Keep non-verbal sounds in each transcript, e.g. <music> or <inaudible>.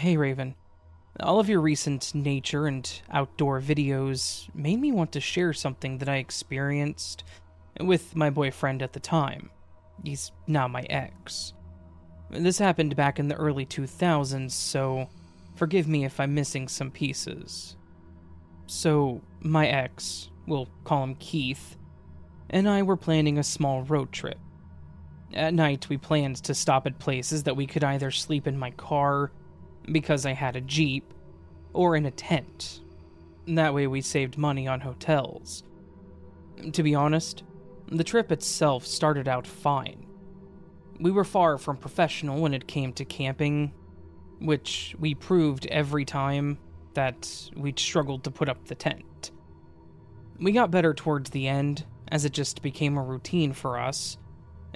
Hey Raven, all of your recent nature and outdoor videos made me want to share something that I experienced with my boyfriend at the time. He's now my ex. This happened back in the early 2000s, so forgive me if I'm missing some pieces. So, my ex, we'll call him Keith, and I were planning a small road trip. At night, we planned to stop at places that we could either sleep in my car because I had a Jeep, or in a tent. That way we saved money on hotels. To be honest, the trip itself started out fine. We were far from professional when it came to camping, which we proved every time that we'd struggled to put up the tent. We got better towards the end, as it just became a routine for us,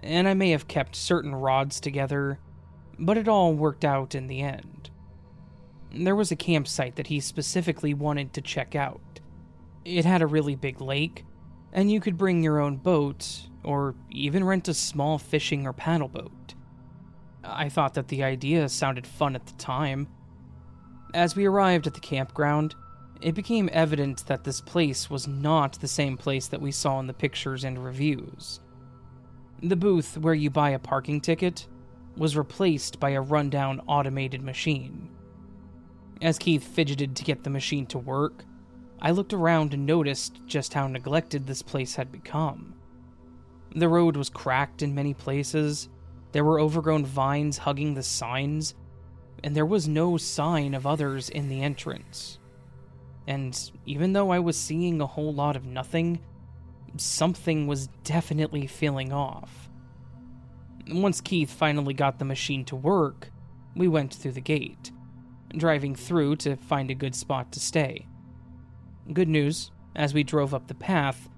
and I may have kept certain rods together, but it all worked out in the end there was a campsite that he specifically wanted to check out. It had a really big lake, and you could bring your own boat, or even rent a small fishing or paddle boat. I thought that the idea sounded fun at the time. As we arrived at the campground, it became evident that this place was not the same place that we saw in the pictures and reviews. The booth where you buy a parking ticket was replaced by a rundown automated machine. As Keith fidgeted to get the machine to work, I looked around and noticed just how neglected this place had become. The road was cracked in many places, there were overgrown vines hugging the signs, and there was no sign of others in the entrance. And even though I was seeing a whole lot of nothing, something was definitely feeling off. Once Keith finally got the machine to work, we went through the gate driving through to find a good spot to stay. Good news, as we drove up the path,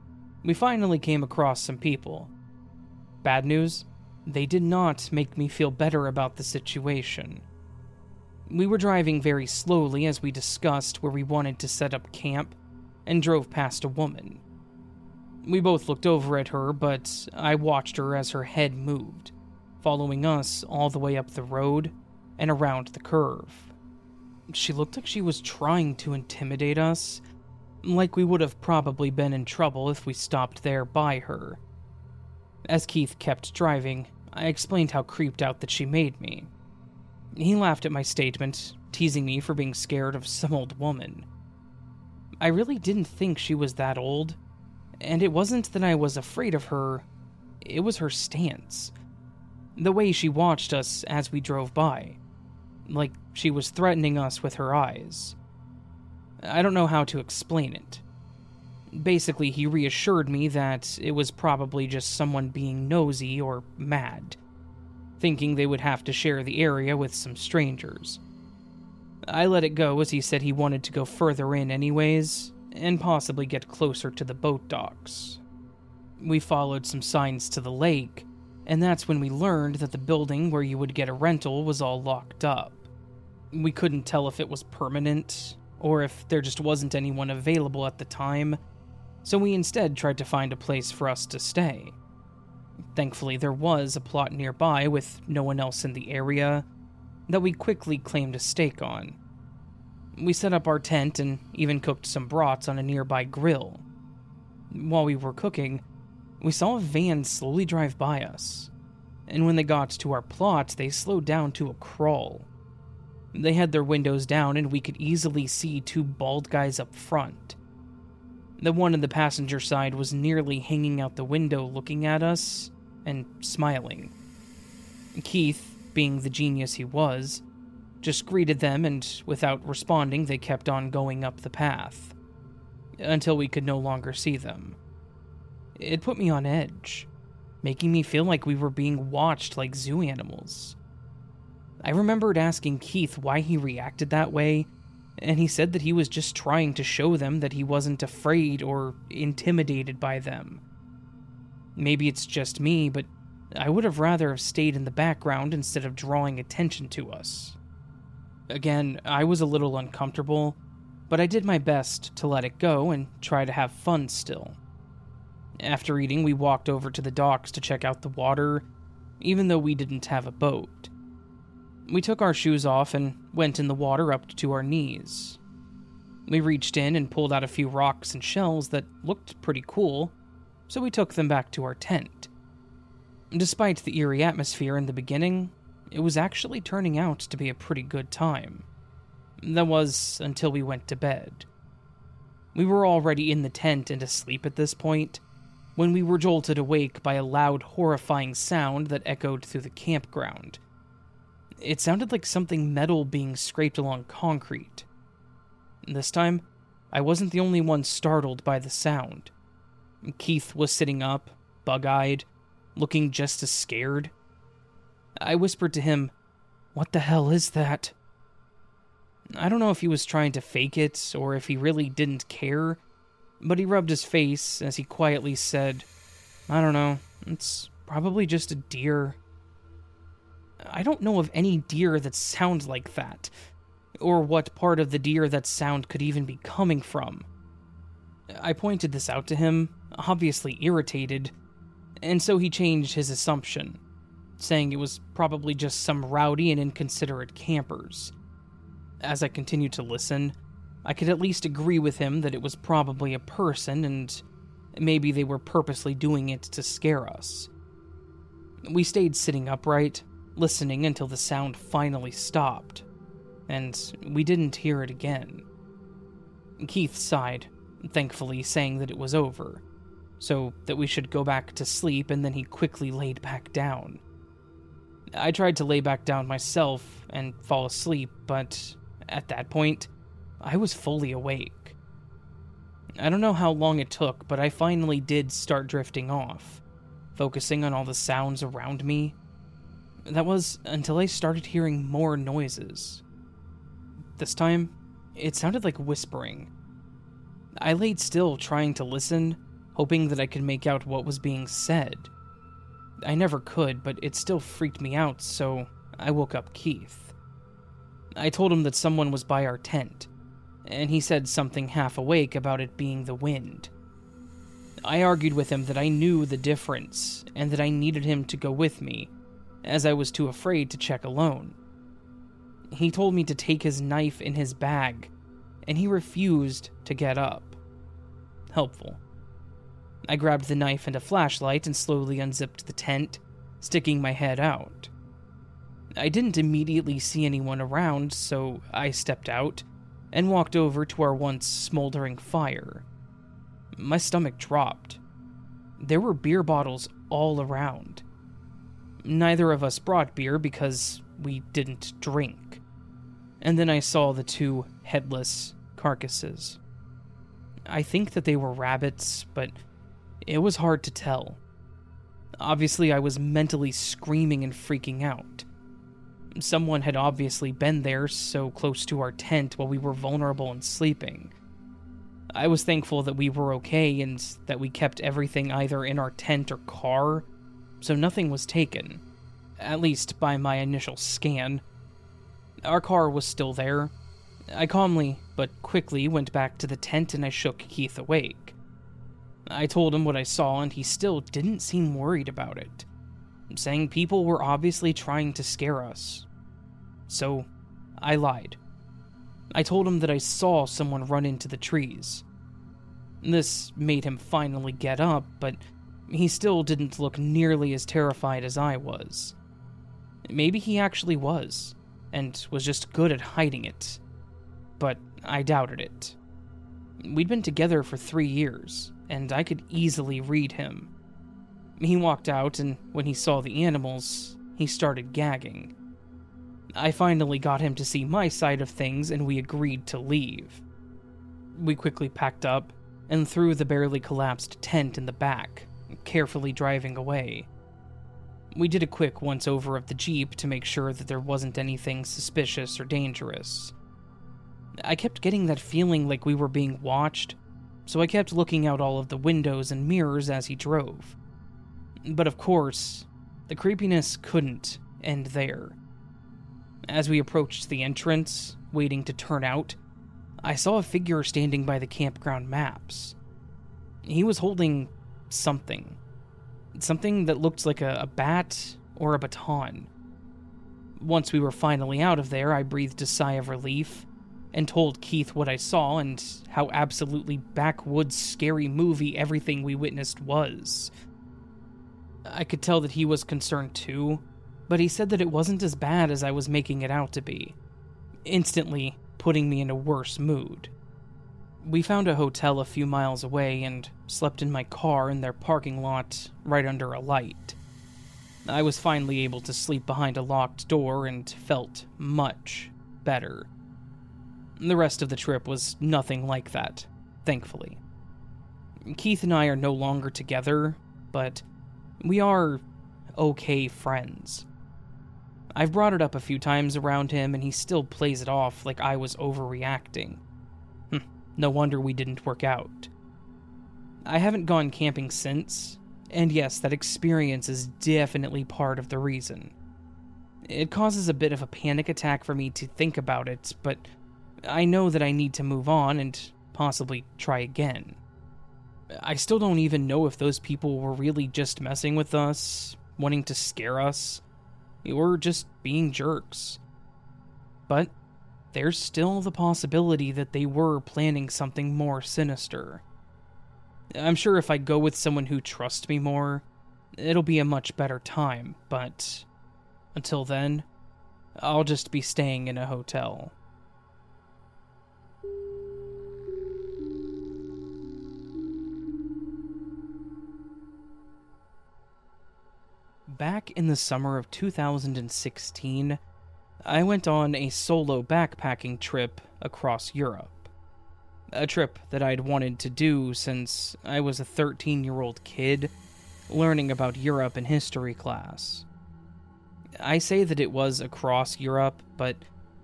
we finally came across some people. Bad news, they did not make me feel better about the situation. We were driving very slowly as we discussed where we wanted to set up camp and drove past a woman. We both looked over at her, but I watched her as her head moved, following us all the way up the road and around the curve. She looked like she was trying to intimidate us, like we would have probably been in trouble if we stopped there by her. As Keith kept driving, I explained how creeped out that she made me. He laughed at my statement, teasing me for being scared of some old woman. I really didn't think she was that old, and it wasn't that I was afraid of her, it was her stance. The way she watched us as we drove by like she was threatening us with her eyes. I don't know how to explain it. Basically, he reassured me that it was probably just someone being nosy or mad, thinking they would have to share the area with some strangers. I let it go as he said he wanted to go further in, anyways, and possibly get closer to the boat docks. We followed some signs to the lake, and that's when we learned that the building where you would get a rental was all locked up. We couldn't tell if it was permanent or if there just wasn't anyone available at the time, so we instead tried to find a place for us to stay. Thankfully, there was a plot nearby with no one else in the area that we quickly claimed a stake on. We set up our tent and even cooked some brats on a nearby grill. While we were cooking, we saw a van slowly drive by us, and when they got to our plot, they slowed down to a crawl. They had their windows down, and we could easily see two bald guys up front. The one in the passenger side was nearly hanging out the window looking at us and smiling. Keith, being the genius he was, just greeted them, and without responding, they kept on going up the path until we could no longer see them. It put me on edge, making me feel like we were being watched like zoo animals. I remembered asking Keith why he reacted that way, and he said that he was just trying to show them that he wasn't afraid or intimidated by them. Maybe it's just me, but I would have rather have stayed in the background instead of drawing attention to us. Again, I was a little uncomfortable, but I did my best to let it go and try to have fun still. After eating, we walked over to the docks to check out the water, even though we didn't have a boat. We took our shoes off and went in the water up to our knees. We reached in and pulled out a few rocks and shells that looked pretty cool, so we took them back to our tent. Despite the eerie atmosphere in the beginning, it was actually turning out to be a pretty good time. That was until we went to bed. We were already in the tent and asleep at this point when we were jolted awake by a loud, horrifying sound that echoed through the campground. It sounded like something metal being scraped along concrete. This time, I wasn't the only one startled by the sound. Keith was sitting up, bug eyed, looking just as scared. I whispered to him, What the hell is that? I don't know if he was trying to fake it or if he really didn't care, but he rubbed his face as he quietly said, I don't know, it's probably just a deer. I don't know of any deer that sounds like that, or what part of the deer that sound could even be coming from. I pointed this out to him, obviously irritated, and so he changed his assumption, saying it was probably just some rowdy and inconsiderate campers. As I continued to listen, I could at least agree with him that it was probably a person and maybe they were purposely doing it to scare us. We stayed sitting upright, listening until the sound finally stopped, and we didn't hear it again. Keith sighed, thankfully saying that it was over, so that we should go back to sleep, and then he quickly laid back down. I tried to lay back down myself and fall asleep, but at that point, I was fully awake. I don't know how long it took, but I finally did start drifting off, focusing on all the sounds around me. That was until I started hearing more noises. This time, it sounded like whispering. I laid still, trying to listen, hoping that I could make out what was being said. I never could, but it still freaked me out, so I woke up Keith. I told him that someone was by our tent, and he said something half awake about it being the wind. I argued with him that I knew the difference and that I needed him to go with me, as I was too afraid to check alone. He told me to take his knife in his bag, and he refused to get up. Helpful. I grabbed the knife and a flashlight and slowly unzipped the tent, sticking my head out. I didn't immediately see anyone around, so I stepped out and walked over to our once smoldering fire. My stomach dropped. There were beer bottles all around. Neither of us brought beer because we didn't drink. And then I saw the two headless carcasses. I think that they were rabbits, but it was hard to tell. Obviously, I was mentally screaming and freaking out. Someone had obviously been there so close to our tent while we were vulnerable and sleeping. I was thankful that we were okay and that we kept everything either in our tent or car, so nothing was taken, at least by my initial scan. Our car was still there. I calmly but quickly went back to the tent and I shook Keith awake. I told him what I saw, and he still didn't seem worried about it, saying people were obviously trying to scare us. So, I lied. I told him that I saw someone run into the trees. This made him finally get up, but he still didn't look nearly as terrified as I was. Maybe he actually was, and was just good at hiding it. But I doubted it. We'd been together for three years, and I could easily read him. He walked out, and when he saw the animals, he started gagging. I finally got him to see my side of things, and we agreed to leave. We quickly packed up and threw the barely collapsed tent in the back, carefully driving away. We did a quick once over of the Jeep to make sure that there wasn't anything suspicious or dangerous. I kept getting that feeling like we were being watched, so I kept looking out all of the windows and mirrors as he drove. But of course, the creepiness couldn't end there. As we approached the entrance, waiting to turn out, I saw a figure standing by the campground maps. He was holding something. Something that looked like a, a bat or a baton. Once we were finally out of there, I breathed a sigh of relief and told Keith what I saw and how absolutely backwoods scary movie everything we witnessed was. I could tell that he was concerned too, but he said that it wasn't as bad as I was making it out to be, instantly putting me in a worse mood. We found a hotel a few miles away and slept in my car in their parking lot right under a light. I was finally able to sleep behind a locked door and felt much better. The rest of the trip was nothing like that, thankfully. Keith and I are no longer together, but we are okay friends. I've brought it up a few times around him, and he still plays it off like I was overreacting. No wonder we didn't work out. I haven't gone camping since, and yes, that experience is definitely part of the reason. It causes a bit of a panic attack for me to think about it, but I know that I need to move on and possibly try again. I still don't even know if those people were really just messing with us, wanting to scare us, or just being jerks. But there's still the possibility that they were planning something more sinister. I'm sure if I go with someone who trusts me more, it'll be a much better time, but until then, I'll just be staying in a hotel. Back in the summer of 2016, I went on a solo backpacking trip across Europe. A trip that I'd wanted to do since I was a 13 year old kid learning about Europe in history class. I say that it was across Europe, but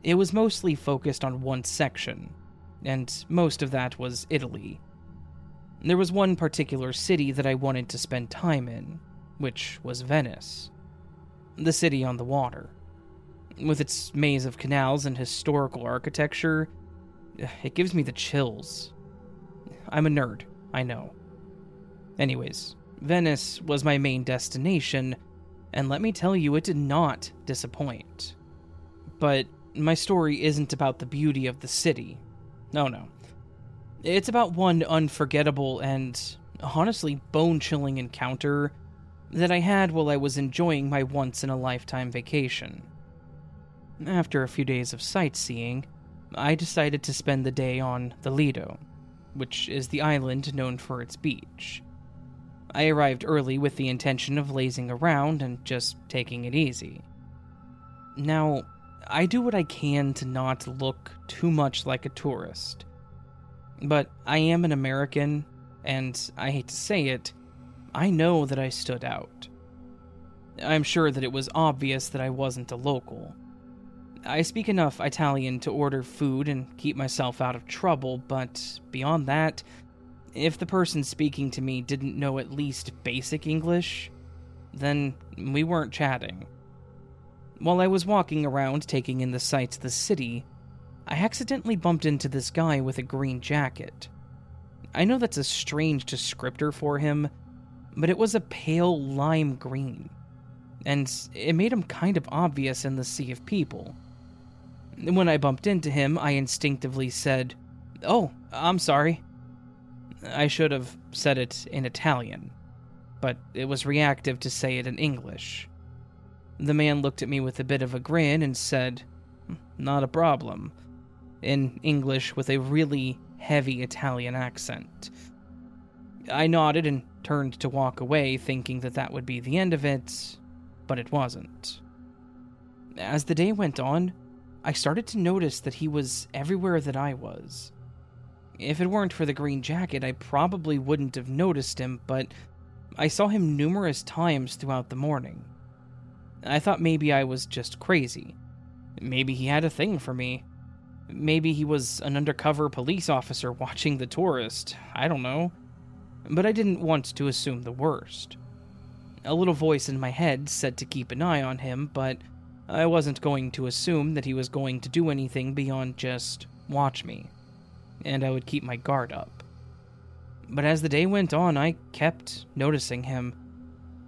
it was mostly focused on one section, and most of that was Italy. There was one particular city that I wanted to spend time in, which was Venice, the city on the water. With its maze of canals and historical architecture, it gives me the chills. I'm a nerd, I know. Anyways, Venice was my main destination, and let me tell you, it did not disappoint. But my story isn't about the beauty of the city. No, no. It's about one unforgettable and honestly bone chilling encounter that I had while I was enjoying my once in a lifetime vacation. After a few days of sightseeing, I decided to spend the day on the Lido, which is the island known for its beach. I arrived early with the intention of lazing around and just taking it easy. Now, I do what I can to not look too much like a tourist. But I am an American, and I hate to say it, I know that I stood out. I'm sure that it was obvious that I wasn't a local. I speak enough Italian to order food and keep myself out of trouble, but beyond that, if the person speaking to me didn't know at least basic English, then we weren't chatting. While I was walking around taking in the sights of the city, I accidentally bumped into this guy with a green jacket. I know that's a strange descriptor for him, but it was a pale lime green, and it made him kind of obvious in the sea of people. When I bumped into him, I instinctively said, Oh, I'm sorry. I should have said it in Italian, but it was reactive to say it in English. The man looked at me with a bit of a grin and said, Not a problem, in English with a really heavy Italian accent. I nodded and turned to walk away, thinking that that would be the end of it, but it wasn't. As the day went on, I started to notice that he was everywhere that I was. If it weren't for the green jacket, I probably wouldn't have noticed him, but I saw him numerous times throughout the morning. I thought maybe I was just crazy. Maybe he had a thing for me. Maybe he was an undercover police officer <laughs> watching the tourist. I don't know. But I didn't want to assume the worst. A little voice in my head said to keep an eye on him, but I wasn't going to assume that he was going to do anything beyond just watch me, and I would keep my guard up. But as the day went on, I kept noticing him.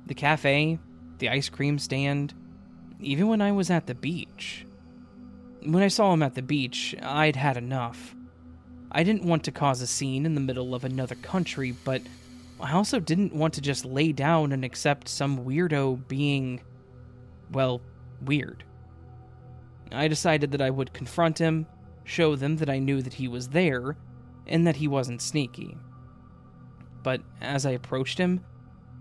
The cafe, the ice cream stand, even when I was at the beach. When I saw him at the beach, I'd had enough. I didn't want to cause a scene in the middle of another country, but I also didn't want to just lay down and accept some weirdo being, well, weird. I decided that I would confront him, show them that I knew that he was there, and that he wasn't sneaky. But as I approached him,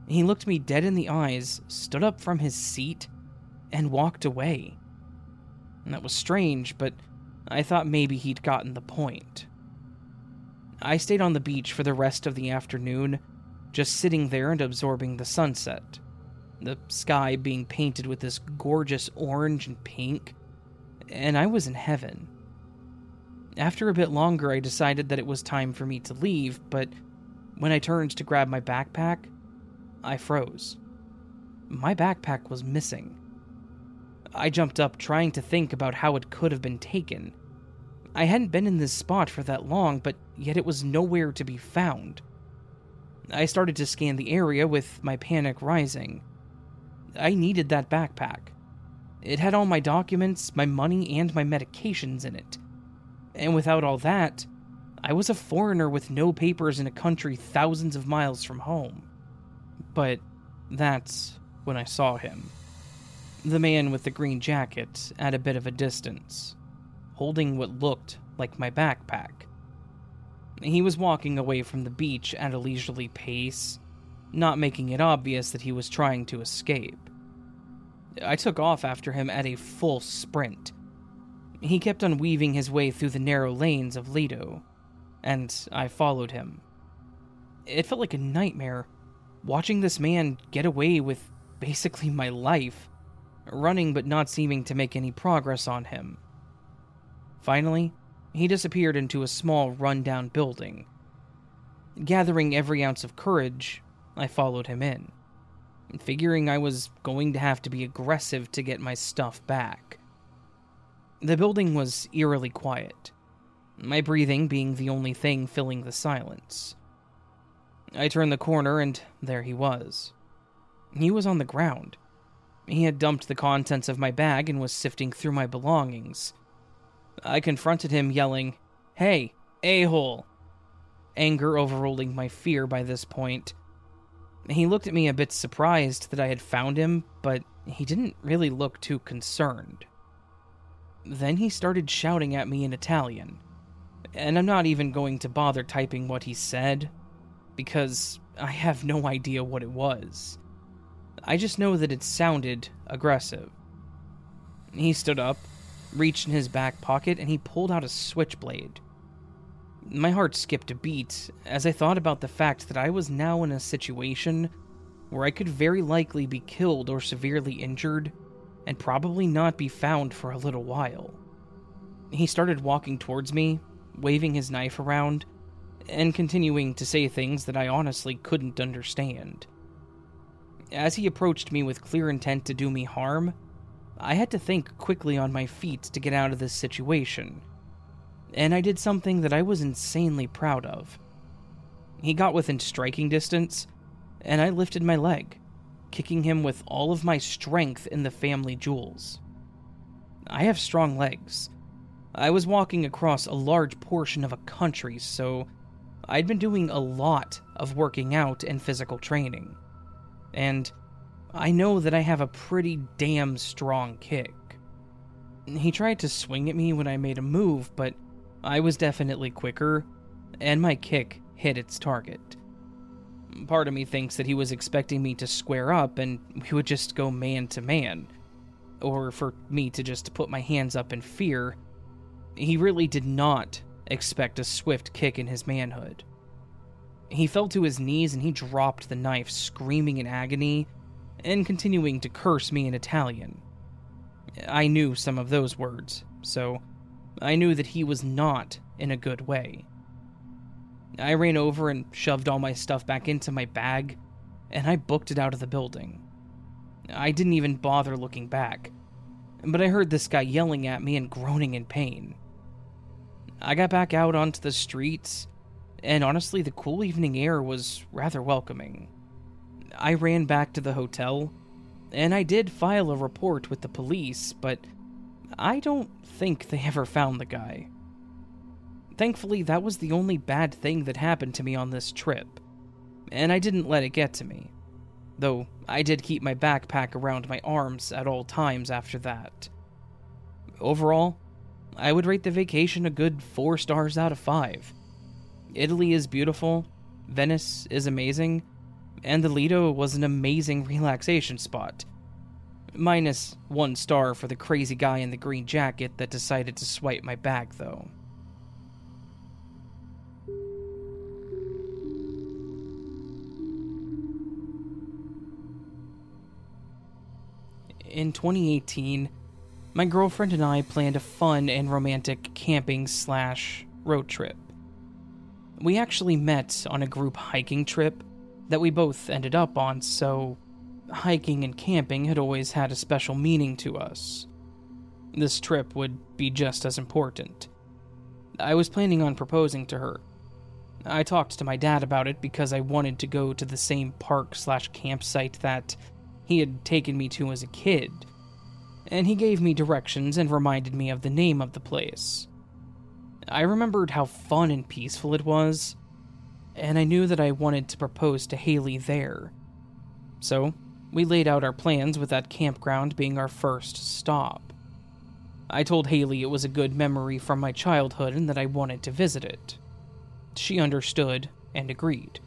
he looked me dead in the eyes, stood up from his seat, and walked away. And that was strange, but I thought maybe he'd gotten the point. I stayed on the beach for the rest of the afternoon, just sitting there and absorbing the sunset the sky being painted with this gorgeous orange and pink, and I was in heaven. After a bit longer, I decided that it was time for me to leave, but when I turned to grab my backpack, I froze. My backpack was missing. I jumped up, trying to think about how it could have been taken. I hadn't been in this spot for that long, but yet it was nowhere to be found. I started to scan the area with my panic rising. I needed that backpack. It had all my documents, my money, and my medications in it. And without all that, I was a foreigner with no papers in a country thousands of miles from home. But that's when I saw him. The man with the green jacket at a bit of a distance, holding what looked like my backpack. He was walking away from the beach at a leisurely pace, not making it obvious that he was trying to escape. I took off after him at a full sprint. He kept on weaving his way through the narrow lanes of Lido, and I followed him. It felt like a nightmare, watching this man get away with basically my life, running but not seeming to make any progress on him. Finally, he disappeared into a small rundown building. Gathering every ounce of courage, I followed him in, figuring I was going to have to be aggressive to get my stuff back. The building was eerily quiet, my breathing being the only thing filling the silence. I turned the corner and there he was. He was on the ground. He had dumped the contents of my bag and was sifting through my belongings. I confronted him, yelling, Hey, a hole! Anger overruling my fear by this point, he looked at me a bit surprised that I had found him, but he didn't really look too concerned. Then he started shouting at me in Italian, and I'm not even going to bother typing what he said, because I have no idea what it was. I just know that it sounded aggressive. He stood up, reached in his back pocket, and he pulled out a switchblade. My heart skipped a beat as I thought about the fact that I was now in a situation where I could very likely be killed or severely injured and probably not be found for a little while. He started walking towards me, waving his knife around, and continuing to say things that I honestly couldn't understand. As he approached me with clear intent to do me harm, I had to think quickly on my feet to get out of this situation and I did something that I was insanely proud of. He got within striking distance, and I lifted my leg, kicking him with all of my strength in the family jewels. I have strong legs. I was walking across a large portion of a country, so I'd been doing a lot of working out and physical training. And I know that I have a pretty damn strong kick. He tried to swing at me when I made a move, but I was definitely quicker, and my kick hit its target. Part of me thinks that he was expecting me to square up and we would just go man to man, or for me to just put my hands up in fear. He really did not expect a swift kick in his manhood. He fell to his knees and he dropped the knife, screaming in agony, and continuing to curse me in Italian. I knew some of those words, so I knew that he was not in a good way. I ran over and shoved all my stuff back into my bag, and I booked it out of the building. I didn't even bother looking back, but I heard this guy yelling at me and groaning in pain. I got back out onto the streets, and honestly, the cool evening air was rather welcoming. I ran back to the hotel, and I did file a report with the police, but I don't think they <laughs> ever found the guy. Thankfully, that was the only bad thing that happened to me on this trip, and I didn't let it get to me, though I did keep my backpack around my arms at all times after that. Overall, I would rate the vacation a good 4 stars out of 5. Italy is beautiful, Venice is amazing, and the Lido was an amazing relaxation spot. Minus one star for the crazy guy in the green jacket that decided to swipe my bag, though. In 2018, my girlfriend and I planned a fun and romantic camping slash road trip. We actually met on a group hiking trip that we both ended up on, so hiking and camping had always had a special meaning to us. This trip would be just as important. I was planning on proposing to her. I talked to my dad about it because I wanted to go to the same park slash campsite that he had taken me to as a kid, and he gave me directions and reminded me of the name of the place. I remembered how fun and peaceful it was, and I knew that I wanted to propose to Haley there. So, we laid out our plans with that campground being our first stop. I told Haley it was a good memory from my childhood and that I wanted to visit it. She understood and agreed,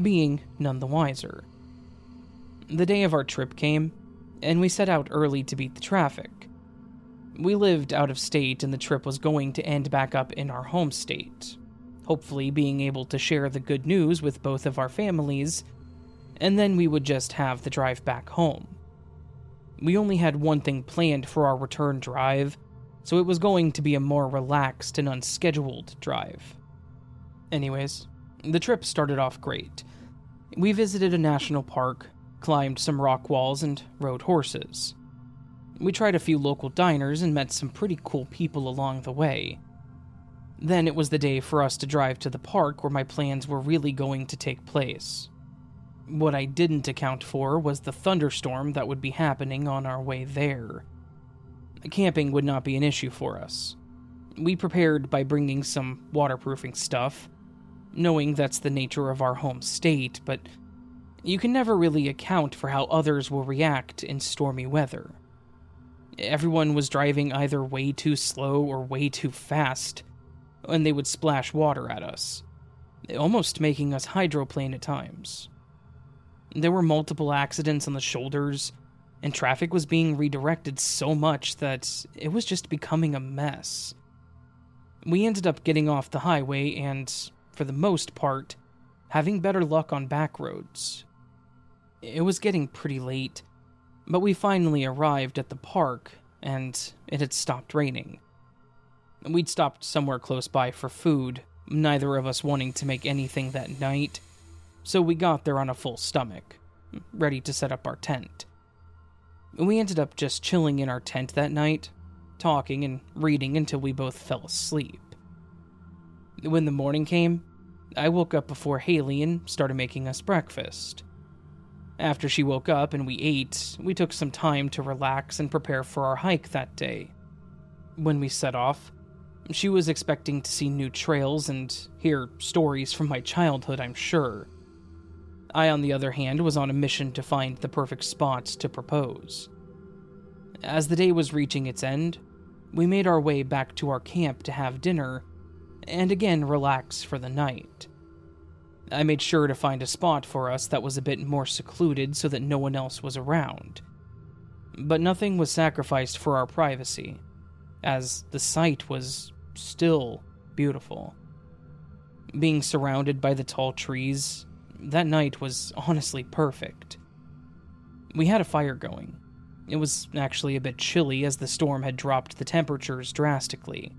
being none the wiser. The day of our trip came, and we set out early to beat the traffic. We lived out of state, and the trip was going to end back up in our home state, hopefully being able to share the good news with both of our families, and then we would just have the drive back home. We only had one thing planned for our return drive, so it was going to be a more relaxed and unscheduled drive. Anyways, the trip started off great. We visited a national park, climbed some rock walls, and rode horses. We tried a few local diners and met some pretty cool people along the way. Then it was the day for us to drive to the park where my plans were really going to take place. What I didn't account for was the thunderstorm that would be happening on our way there. Camping would not be an issue for us. We prepared by bringing some waterproofing stuff, knowing that's the nature of our home state, but you can never really account for how others will react in stormy weather. Everyone was driving either way too slow or way too fast, and they would splash water at us, almost making us hydroplane at times. There were multiple accidents on the shoulders, and traffic was being redirected so much that it was just becoming a mess. We ended up getting off the highway and, for the most part, having better luck on back roads. It was getting pretty late, but we finally arrived at the park and it had stopped raining. We'd stopped somewhere close by for food, neither of us wanting to make anything that night, so we got there on a full stomach, ready to set up our tent. We ended up just chilling in our tent that night, talking and reading until we both fell asleep. When the morning came, I woke up before Haley and started making us breakfast. After she woke up and we ate, we took some time to relax and prepare for our hike that day. When we set off, she was expecting to see new trails and hear stories from my childhood, I'm sure. I, on the other hand, was on a mission to find the perfect spot to propose. As the day was reaching its end, we made our way back to our camp to have dinner and again relax for the night. I made sure to find a spot for us that was a bit more secluded so that no one else was around. But nothing was sacrificed for our privacy, as the sight was still beautiful. Being surrounded by the tall trees, that night was honestly perfect. We had a fire going. It was actually a bit chilly as the storm had dropped the temperatures drastically.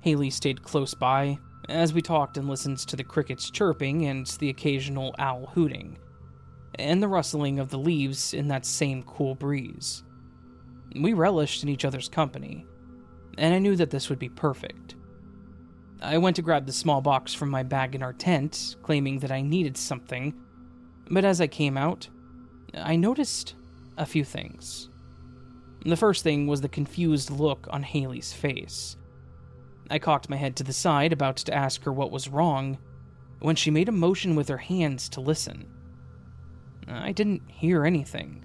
Haley stayed close by as we talked and listened to the crickets chirping and the occasional owl hooting, and the rustling of the leaves in that same cool breeze. We relished in each other's company, and I knew that this would be perfect. I went to grab the small box from my bag in our tent, claiming that I needed something, but as I came out, I noticed a few things. The first thing was the confused look on Haley's face. I cocked my head to the side, about to ask her what was wrong, when she made a motion with her hands to listen. I didn't hear anything.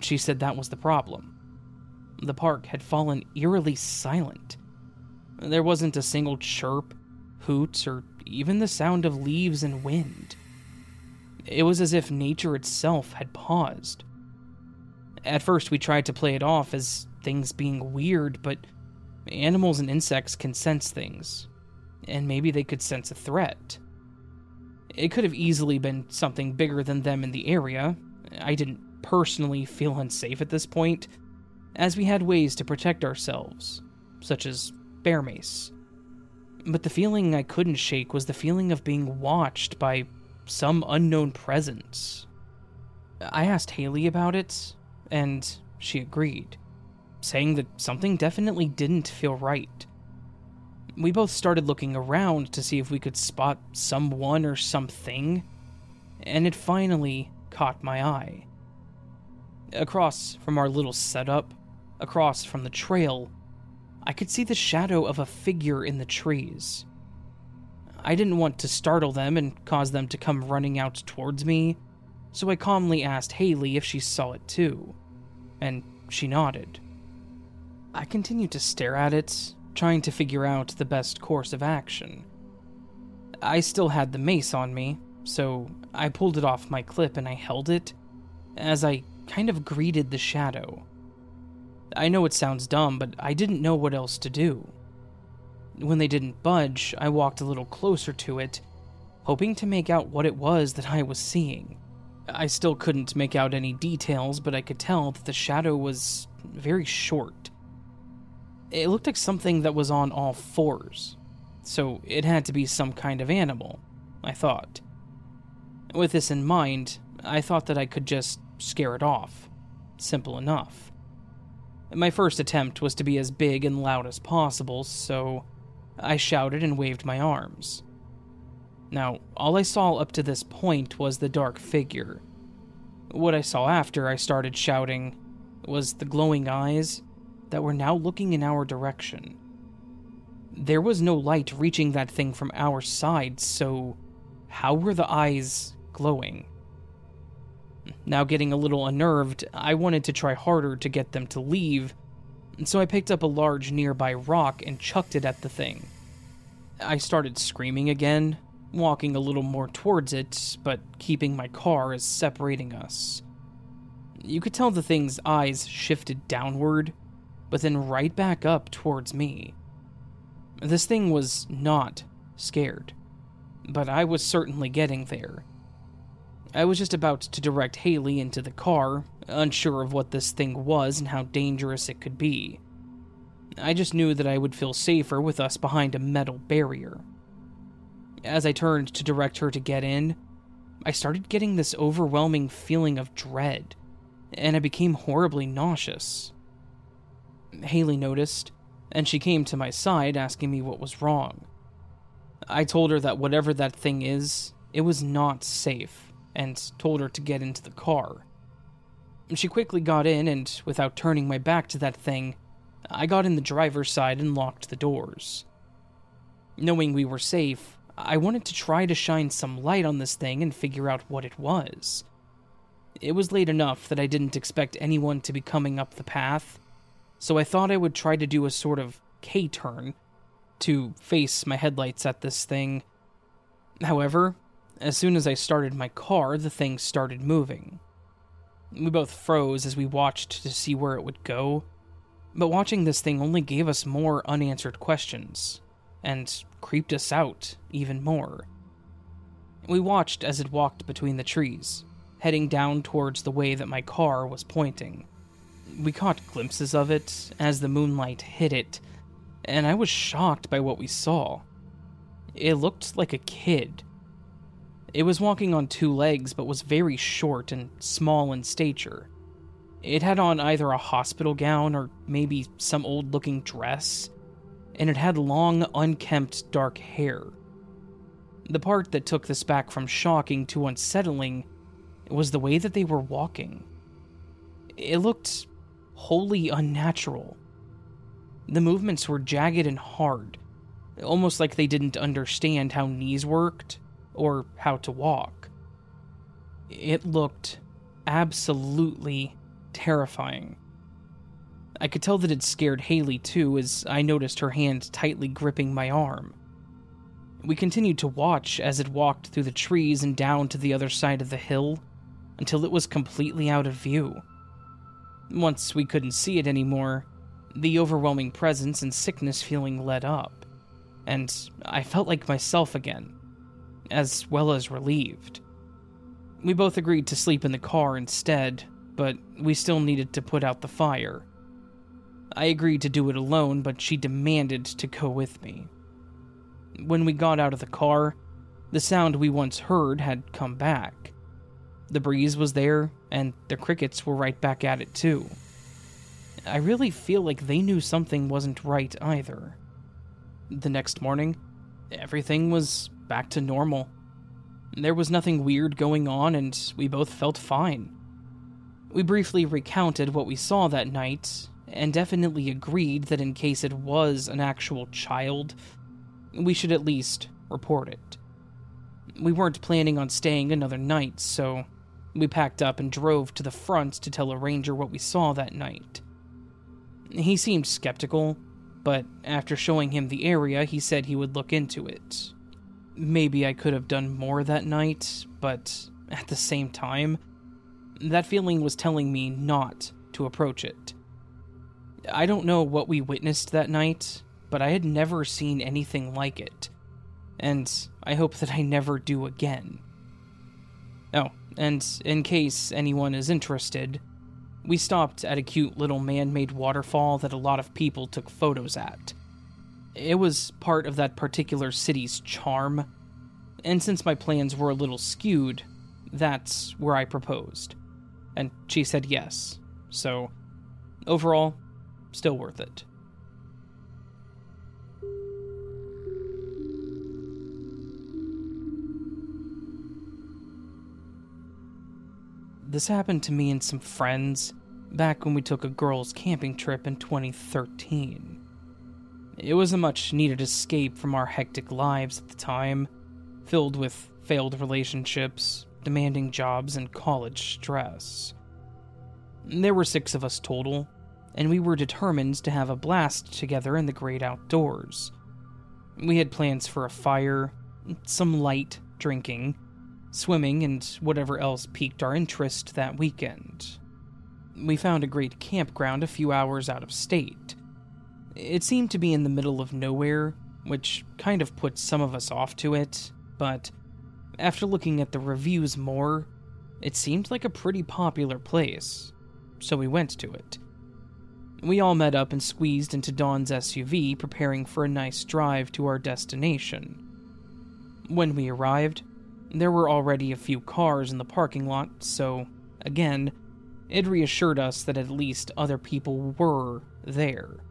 She said that was the problem. The park had fallen eerily silent. There wasn't a single chirp, hoot, or even the sound of leaves and wind. It was as if nature itself had paused. At first, we tried to play it off as things being weird, but animals and insects can sense things, and maybe they could sense a threat. It could have easily been something bigger than them in the area. I didn't personally feel unsafe at this point, as we had ways to protect ourselves, such as bear mace. But the feeling I couldn't shake was the feeling of being watched by some unknown presence. I asked Haley about it, and she agreed, saying that something definitely didn't feel right. We both started looking around to see if we could spot someone or something, and it finally caught my eye. Across from our little setup, across from the trail, I could see the shadow of a figure in the trees. I didn't want to startle them and cause them to come running out towards me, so I calmly asked Haley if she saw it too, and she nodded. I continued to stare at it, trying to figure out the best course of action. I still had the mace on me, so I pulled it off my clip and I held it as I kind of greeted the shadow. I know it sounds dumb, but I didn't know what else to do. When they didn't budge, I walked a little closer to it, hoping to make out what it was that I was seeing. I still couldn't make out any details, but I could tell that the shadow was very short. It looked like something that was on all fours, so it had to be some kind of animal, I thought. With this in mind, I thought that I could just scare it off. Simple enough. My first attempt was to be as big and loud as possible, so I shouted and waved my arms. Now, all I saw up to this point was the dark figure. What I saw after I started shouting was the glowing eyes that were now looking in our direction. There was no light reaching that thing from our side, so how were the eyes glowing? Now, getting a little unnerved, I wanted to try harder to get them to leave, so I picked up a large nearby rock and chucked it at the thing. I started screaming again, walking a little more towards it, but keeping my car as separating us. You could tell the thing's eyes shifted downward, but then right back up towards me. This thing was not scared, but I was certainly getting there. I was just about to direct Haley into the car, unsure of what this thing was and how dangerous it could be. I just knew that I would feel safer with us behind a metal barrier. As I turned to direct her to get in, I started getting this overwhelming feeling of dread, and I became horribly nauseous. Haley noticed, and she came to my side asking me what was wrong. I told her that whatever that thing is, it was not safe and told her to get into the car. She quickly got in, and without turning my back to that thing, I got in the driver's side and locked the doors. Knowing we were safe, I wanted to try to shine some light on this thing and figure out what it was. It was late enough that I didn't expect anyone to be coming up the path, so I thought I would try to do a sort of K turn to face my headlights at this thing. However, as soon as I started my car, the thing started moving. We both froze as we watched to see where it would go, but watching this thing only gave us more unanswered questions, and creeped us out even more. We watched as it walked between the trees, heading down towards the way that my car was pointing. We caught glimpses of it as the moonlight hit it, and I was shocked by what we saw. It looked like a kid. It was walking on two legs but was very short and small in stature. It had on either a hospital gown or maybe some old looking dress, and it had long, unkempt dark hair. The part that took this back from shocking to unsettling was the way that they were walking. It looked wholly unnatural. The movements were jagged and hard, almost like they didn't understand how knees worked or how to walk. It looked absolutely terrifying. I could tell that it scared Hayley too as I noticed her hand tightly gripping my arm. We continued to watch as it walked through the trees and down to the other side of the hill until it was completely out of view. Once we couldn't see it anymore, the overwhelming presence and sickness feeling led up, and I felt like myself again, as well as relieved. We both agreed to sleep in the car instead, but we still needed to put out the fire. I agreed to do it alone, but she demanded to go with me. When we got out of the car, the sound we once heard had come back. The breeze was there, and the crickets were right back at it too. I really feel like they knew something wasn't right either. The next morning, everything was back to normal. There was nothing weird going on, and we both felt fine. We briefly recounted what we saw that night, and definitely agreed that in case it was an actual child, we should at least report it. We weren't planning on staying another night, so we packed up and drove to the front to tell a ranger what we saw that night. He seemed skeptical, but after showing him the area, he said he would look into it. Maybe I could have done more that night, but at the same time, that feeling was telling me not to approach it. I don't know what we witnessed that night, but I had never seen anything like it, and I hope that I never do again. Oh, and in case anyone is interested, we stopped at a cute little man made waterfall that a lot of people took photos at. It was part of that particular city's charm, and since my plans were a little skewed, that's where I proposed. And she said yes, so overall, still worth it. This happened to me and some friends back when we took a girls' camping trip in 2013. It was a much needed escape from our hectic lives at the time, filled with failed relationships, demanding jobs, and college stress. There were six of us total, and we were determined to have a blast together in the great outdoors. We had plans for a fire, some light drinking, swimming, and whatever else piqued our interest that weekend. We found a great campground a few hours out of state. It seemed to be in the middle of nowhere, which kind of put some of us off to it, but after looking at the reviews more, it seemed like a pretty popular place, so we went to it. We all met up and squeezed into Dawn's SUV, preparing for a nice drive to our destination. When we arrived, there were already a few cars in the parking lot, so, again, it reassured us that at least other people were there.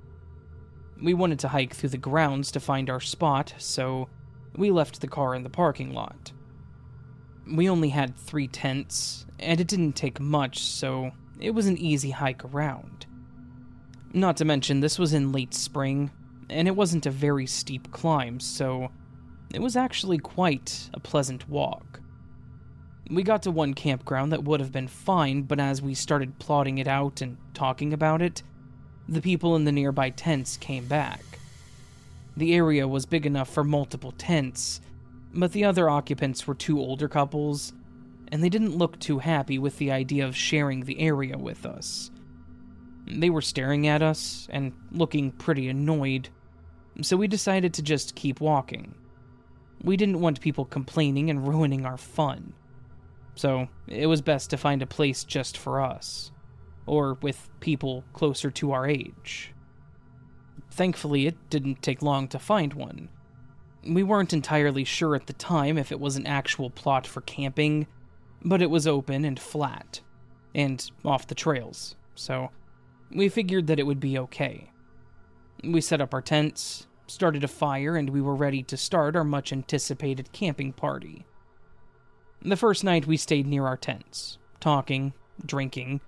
We wanted to hike through the grounds to find our spot, so we left the car in the parking lot. We only had three tents, and it didn't take much, so it was an easy hike around. Not to mention, this was in late spring, and it wasn't a very steep climb, so it was actually quite a pleasant walk. We got to one campground that would have been fine, but as we started plotting it out and talking about it, the people in the nearby tents came back. The area was big enough for multiple tents, but the other occupants were two older couples, and they didn't look too happy with the idea of sharing the area with us. They were staring at us and looking pretty annoyed, so we decided to just keep walking. We didn't want people complaining and ruining our fun. so it was best to find a place just for us, or with people closer to our age. Thankfully, it didn't take long to find one. We weren't entirely sure at the time if it was an actual plot for camping, but it was open and flat, and off the trails, so we figured that it would be okay. We set up our tents, started a fire, and we were ready to start our much anticipated camping party. The first night we stayed near our tents, talking, drinking.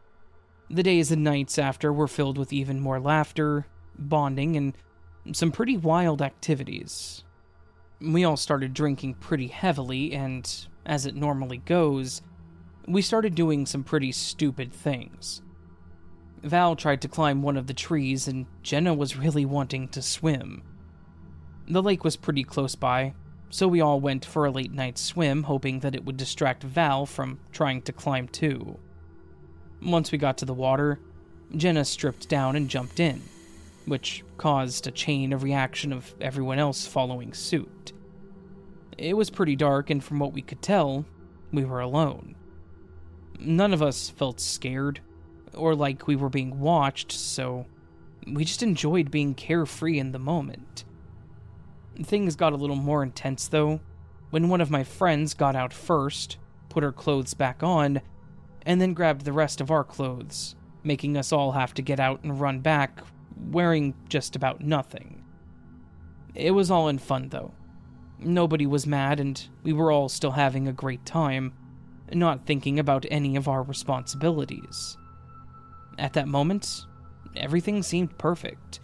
The days and nights after were filled with even more laughter, bonding, and some pretty wild activities. We all started drinking pretty heavily, and as it normally goes, we started doing some pretty stupid things. Val tried to climb one of the trees, and Jenna was really wanting to swim. The lake was pretty close by, so we all went for a late night swim, hoping that it would distract Val from trying to climb too. Once we got to the water, Jenna stripped down and jumped in, which caused a chain of reaction of everyone else following suit. It was pretty dark, and from what we could tell, we were alone. None of us felt scared or like we were being watched, so we just enjoyed being carefree in the moment. Things got a little more intense, though, when one of my friends got out first, put her clothes back on, and then grabbed the rest of our clothes, making us all have to get out and run back, wearing just about nothing. It was all in fun, though. Nobody was mad, and we were all still having a great time, not thinking about any of our responsibilities. At that moment, everything seemed perfect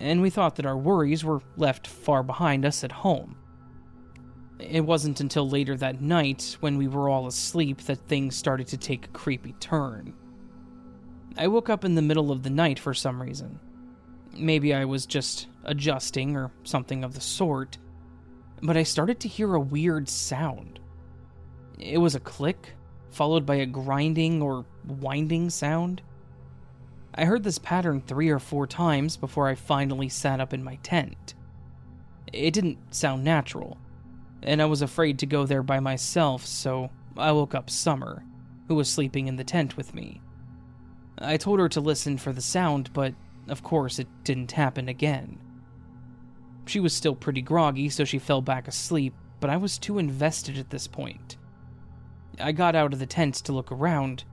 and we thought that our worries were left far behind us at home. It wasn't until later that night, when we were all asleep, that things started to take a creepy turn. I woke up in the middle of the night for some reason. Maybe I was just adjusting or something of the sort, but I started to hear a weird sound. It was a click, followed by a grinding or winding sound. I heard this pattern three or four times before I finally sat up in my tent. It didn't sound natural, and I was afraid to go there by myself, so I woke up Summer, who was sleeping in the tent with me. I told her to listen for the sound, but of course it didn't happen again. She was still pretty groggy, so she fell back asleep, but I was too invested at this point. I got out of the tent to look around,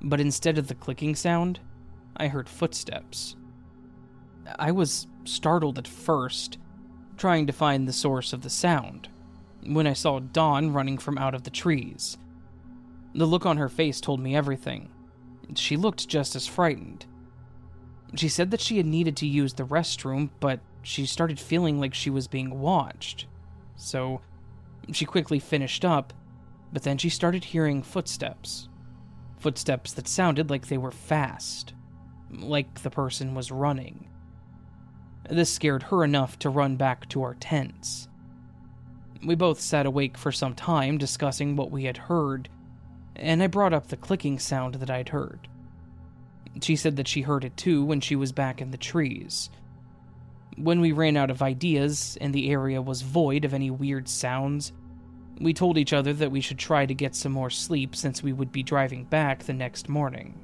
but instead of the clicking sound, I heard footsteps. I was startled at first, trying to find the source of the sound, when I saw Dawn running from out of the trees. The look on her face told me everything. She looked just as frightened. She said that she had needed to use the restroom, but she started feeling like she was being watched. So she quickly finished up, but then she started hearing footsteps. Footsteps that sounded like they were fast like the person was running. This scared her enough to run back to our tents. We both sat awake for some time discussing what we had heard, and I brought up the clicking sound that I'd heard. She said that she heard it too when she was back in the trees. When we ran out of ideas and the area was void of any weird sounds, we told each other that we should try to get some more sleep since we would be driving back the next morning.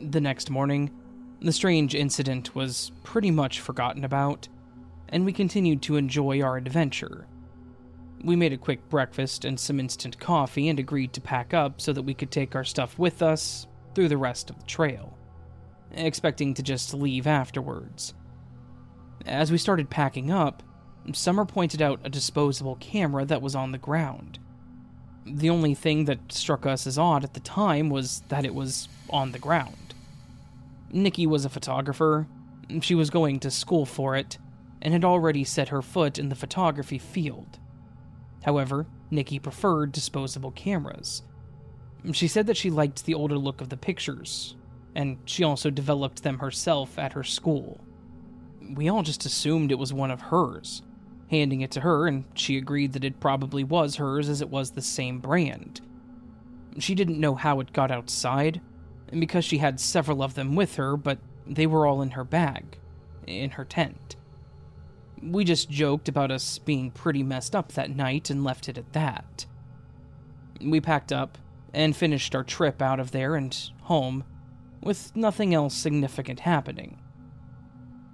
The next morning, the strange incident was pretty much forgotten about, and we continued to enjoy our adventure. We made a quick breakfast and some instant coffee and agreed to pack up so that we could take our stuff with us through the rest of the trail, expecting to just leave afterwards. As we started packing up, Summer pointed out a disposable camera that was on the ground. The only thing that struck us as odd at the time was that it was on the ground. Nikki was a photographer. She was going to school for it, and had already set her foot in the photography field. However, Nikki preferred disposable cameras. She said that she liked the older look of the pictures, and she also developed them herself at her school. We all just assumed it was one of hers, handing it to her, and she agreed that it probably was hers as it was the same brand. She didn't know how it got outside, because she had several of them with her, but they were all in her bag, in her tent. We just joked about us being pretty messed up that night and left it at that. We packed up and finished our trip out of there and home with nothing else significant happening.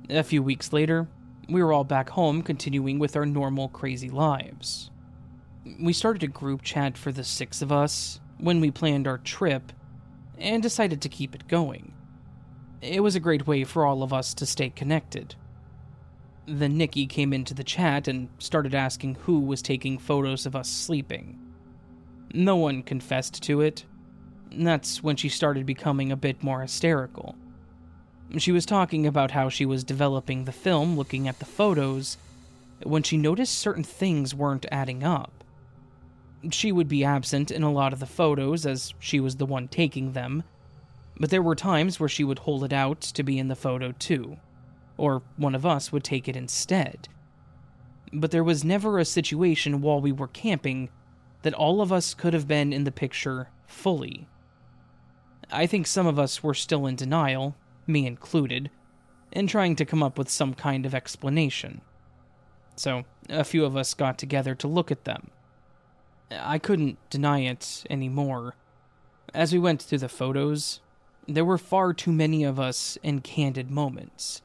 A few weeks later, we were all back home continuing with our normal crazy lives. We started a group chat for the six of us when we planned our trip and decided to keep it going. It was a great way for all of us to stay connected. Then Nikki came into the chat and started asking who was taking photos of us sleeping. No one confessed to it. That's when she started becoming a bit more hysterical. She was talking about how she was developing the film, looking at the photos, when she noticed certain things weren't adding up. She would be absent in a lot of the photos as she was the one taking them, but there were times where she would hold it out to be in the photo too, or one of us would take it instead. But there was never a situation while we were camping that all of us could have been in the picture fully. I think some of us were still in denial, me included, and trying to come up with some kind of explanation. So, a few of us got together to look at them. I couldn't deny it anymore. As we went through the photos, there were far too many of us in candid moments.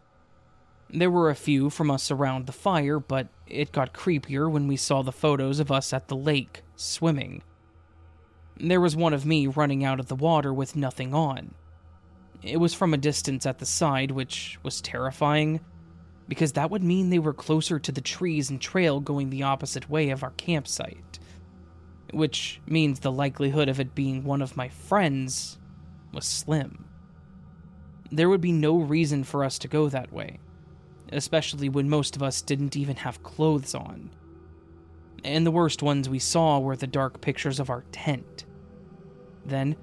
There were a few from us around the fire, but it got creepier when we saw the photos of us at the lake, swimming. There was one of me running out of the water with nothing on. It was from a distance at the side, which was terrifying, because that would mean they were closer to the trees and trail going the opposite way of our campsite. Which means the likelihood of it being one of my friends was slim. There would be no reason for us to go that way, especially when most of us didn't even have clothes on. And the worst ones we saw were the dark pictures of our tent. Then,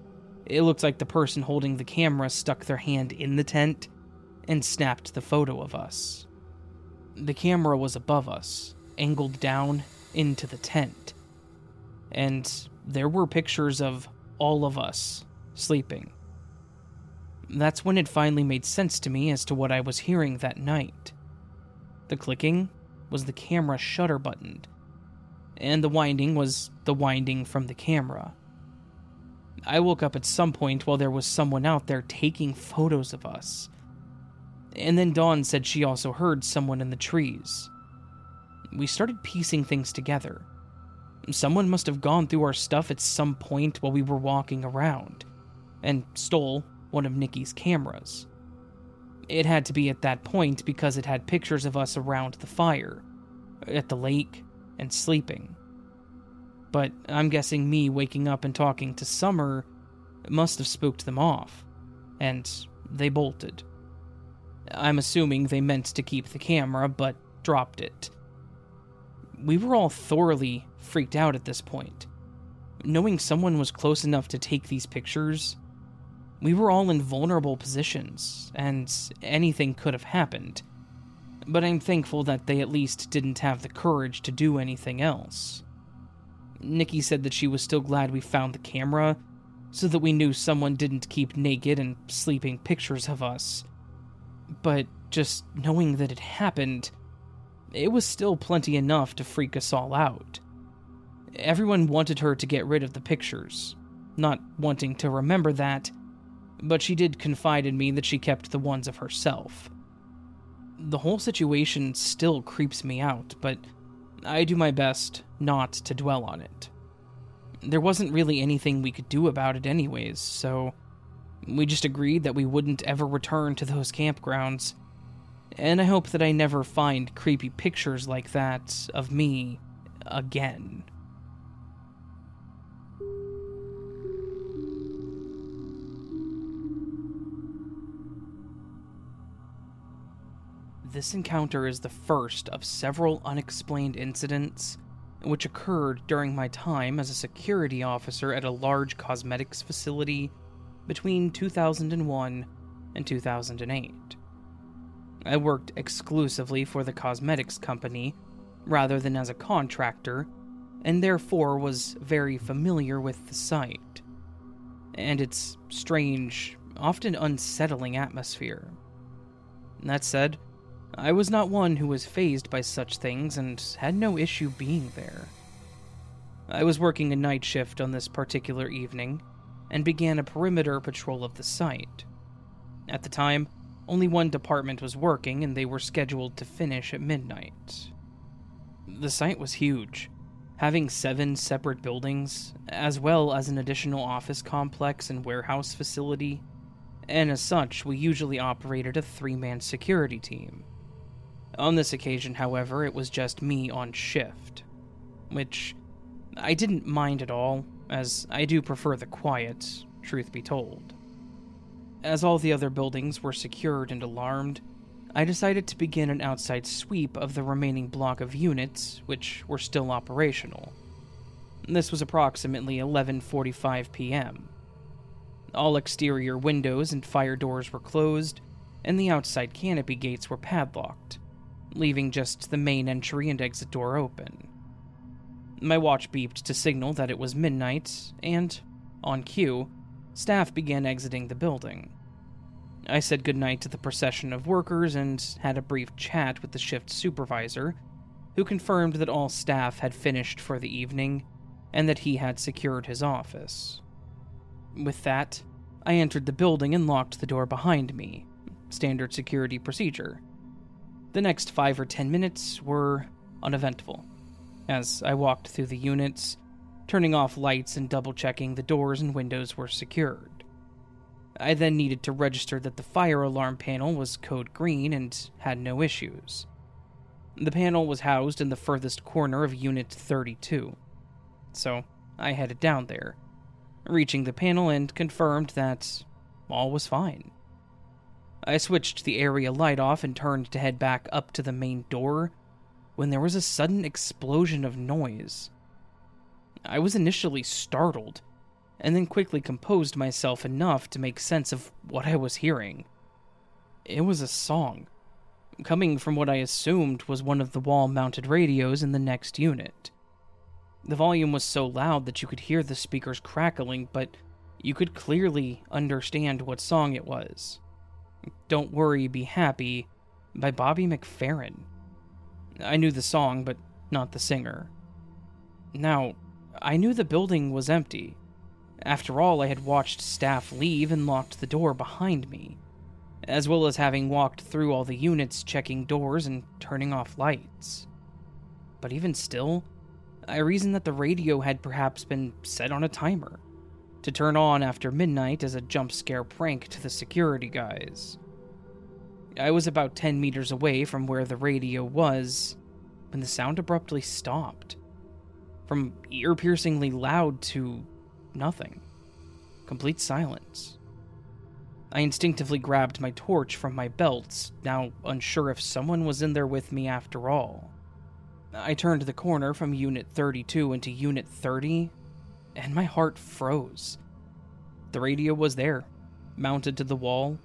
it looked like the person holding the camera stuck their hand in the tent and snapped the photo of us. The camera was above us, angled down into the tent. And there were pictures of all of us sleeping. That's when it finally made sense to me as to what I was hearing that night. The clicking was the camera shutter button, and the winding was the winding from the camera. I woke up at some point while there was someone out there taking photos of us. And then Dawn said she also heard someone in the trees. We started piecing things together. Someone must have gone through our stuff at some point while we were walking around and stole one of Nikki's cameras. It had to be at that point because it had pictures of us around the fire, at the lake, and sleeping but I'm guessing me waking up and talking to Summer must have spooked them off, and they bolted. I'm assuming they meant to keep the camera, but dropped it. We were all thoroughly freaked out at this point. Knowing someone was close enough to take these pictures, we were all in vulnerable positions, and anything could have happened. But I'm thankful that they at least didn't have the courage to do anything else. Nikki said that she was still glad we found the camera, so that we knew someone didn't keep naked and sleeping pictures of us. But just knowing that it happened, it was still plenty enough to freak us all out. Everyone wanted her to get rid of the pictures, not wanting to remember that, but she did confide in me that she kept the ones of herself. The whole situation still creeps me out, but I do my best not to dwell on it. There wasn't really anything we could do about it, anyways, so we just agreed that we wouldn't ever return to those campgrounds. And I hope that I never find creepy pictures like that of me again. This encounter is the first of several unexplained incidents which occurred during my time as a security officer at a large cosmetics facility between 2001 and 2008. I worked exclusively for the cosmetics company rather than as a contractor, and therefore was very familiar with the site and its strange, often unsettling atmosphere. That said, I was not one who was phased by such things and had no issue being there. I was working a night shift on this particular evening and began a perimeter patrol of the site. At the time, only one department was working and they were scheduled to finish at midnight. The site was huge, having seven separate buildings, as well as an additional office complex and warehouse facility, and as such, we usually operated a three man security team. On this occasion, however, it was just me on shift, which I didn't mind at all, as I do prefer the quiet, truth be told. As all the other buildings were secured and alarmed, I decided to begin an outside sweep of the remaining block of units which were still operational. This was approximately 11:45 p.m. All exterior windows and fire doors were closed, and the outside canopy gates were padlocked, leaving just the main entry and exit door open. My watch beeped to signal that it was midnight, and, on cue, staff began exiting the building. I said goodnight to the procession of workers and had a brief chat with the shift supervisor, who confirmed that all staff had finished for the evening and that he had secured his office. With that, I entered the building and locked the door behind me, standard security procedure. The next five or ten minutes were uneventful, as I walked through the units, turning off lights and double checking the doors and windows were secured. I then needed to register that the fire alarm panel was code green and had no issues. The panel was housed in the furthest corner of Unit 32. So I headed down there, reaching the panel and confirmed that all was fine. I switched the area light off and turned to head back up to the main door when there was a sudden explosion of noise. I was initially startled and then quickly composed myself enough to make sense of what I was hearing. It was a song, coming from what I assumed was one of the wall mounted radios in the next unit. The volume was so loud that you could hear the speakers crackling, but you could clearly understand what song it was. Don't Worry, Be Happy by Bobby McFerrin. I knew the song, but not the singer. Now, I knew the building was empty, after all, I had watched staff leave and locked the door behind me, as well as having walked through all the units checking doors and turning off lights. But even still, I reasoned that the radio had perhaps been set on a timer to turn on after midnight as a jump scare prank to the security guys. I was about 10 meters away from where the radio was when the sound abruptly stopped. From ear piercingly loud to Nothing. Complete silence. I instinctively grabbed my torch from my belt, now unsure if someone was in there with me after all. I turned the corner from Unit 32 into Unit 30, and my heart froze. The radio was there, mounted to the wall,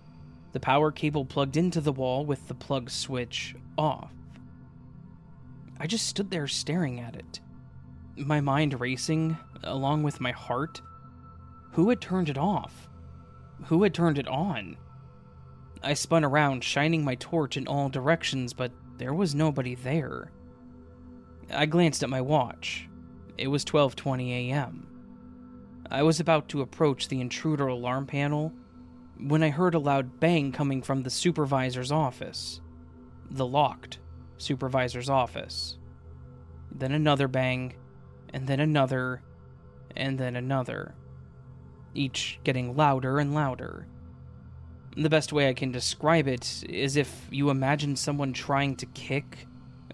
the power cable plugged into the wall with the plug switch off. I just stood there staring at it, my mind racing, along with my heart. Who had turned it off? Who had turned it on? I spun around, shining my torch in all directions, but there was nobody there. I glanced at my watch. It was 12:20 a.m. I was about to approach the intruder alarm panel when I heard a loud bang coming from the supervisor's office. The locked supervisor's office. Then another bang, and then another, and then another, each getting louder and louder. The best way I can describe it is if you imagine someone trying to kick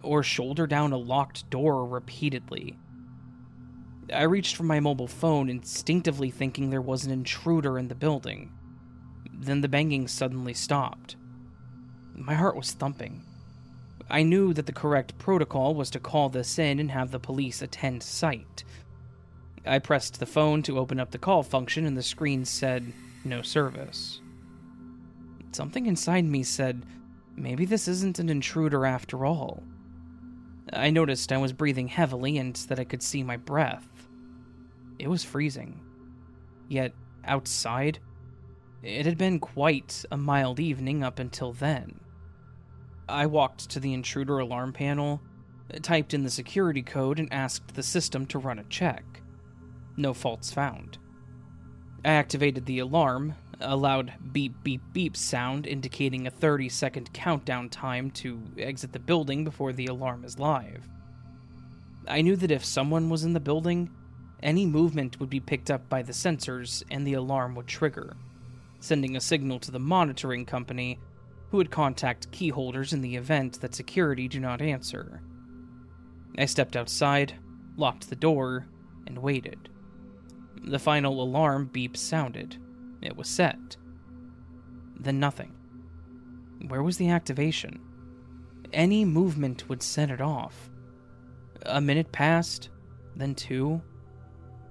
or shoulder down a locked door repeatedly. I reached for my mobile phone, instinctively thinking there was an intruder in the building. Then the banging suddenly stopped. My heart was thumping. I knew that the correct protocol was to call this in and have the police attend site. I pressed the phone to open up the call function, and the screen said, No service. Something inside me said, Maybe this isn't an intruder after all. I noticed I was breathing heavily and that I could see my breath. It was freezing. Yet, outside, it had been quite a mild evening up until then. I walked to the intruder alarm panel typed in the security code, and asked the system to run a check. No faults found. I activated the alarm, a loud beep beep beep sound indicating a 30 second countdown time to exit the building before the alarm is live. I knew that if someone was in the building, any movement would be picked up by the sensors and the alarm would trigger, sending a signal to the monitoring company who would contact key holders in the event that security do not answer. I stepped outside, locked the door, and waited. The final alarm beep sounded. It was set. Then nothing. Where was the activation? Any movement would set it off. A minute passed, then two.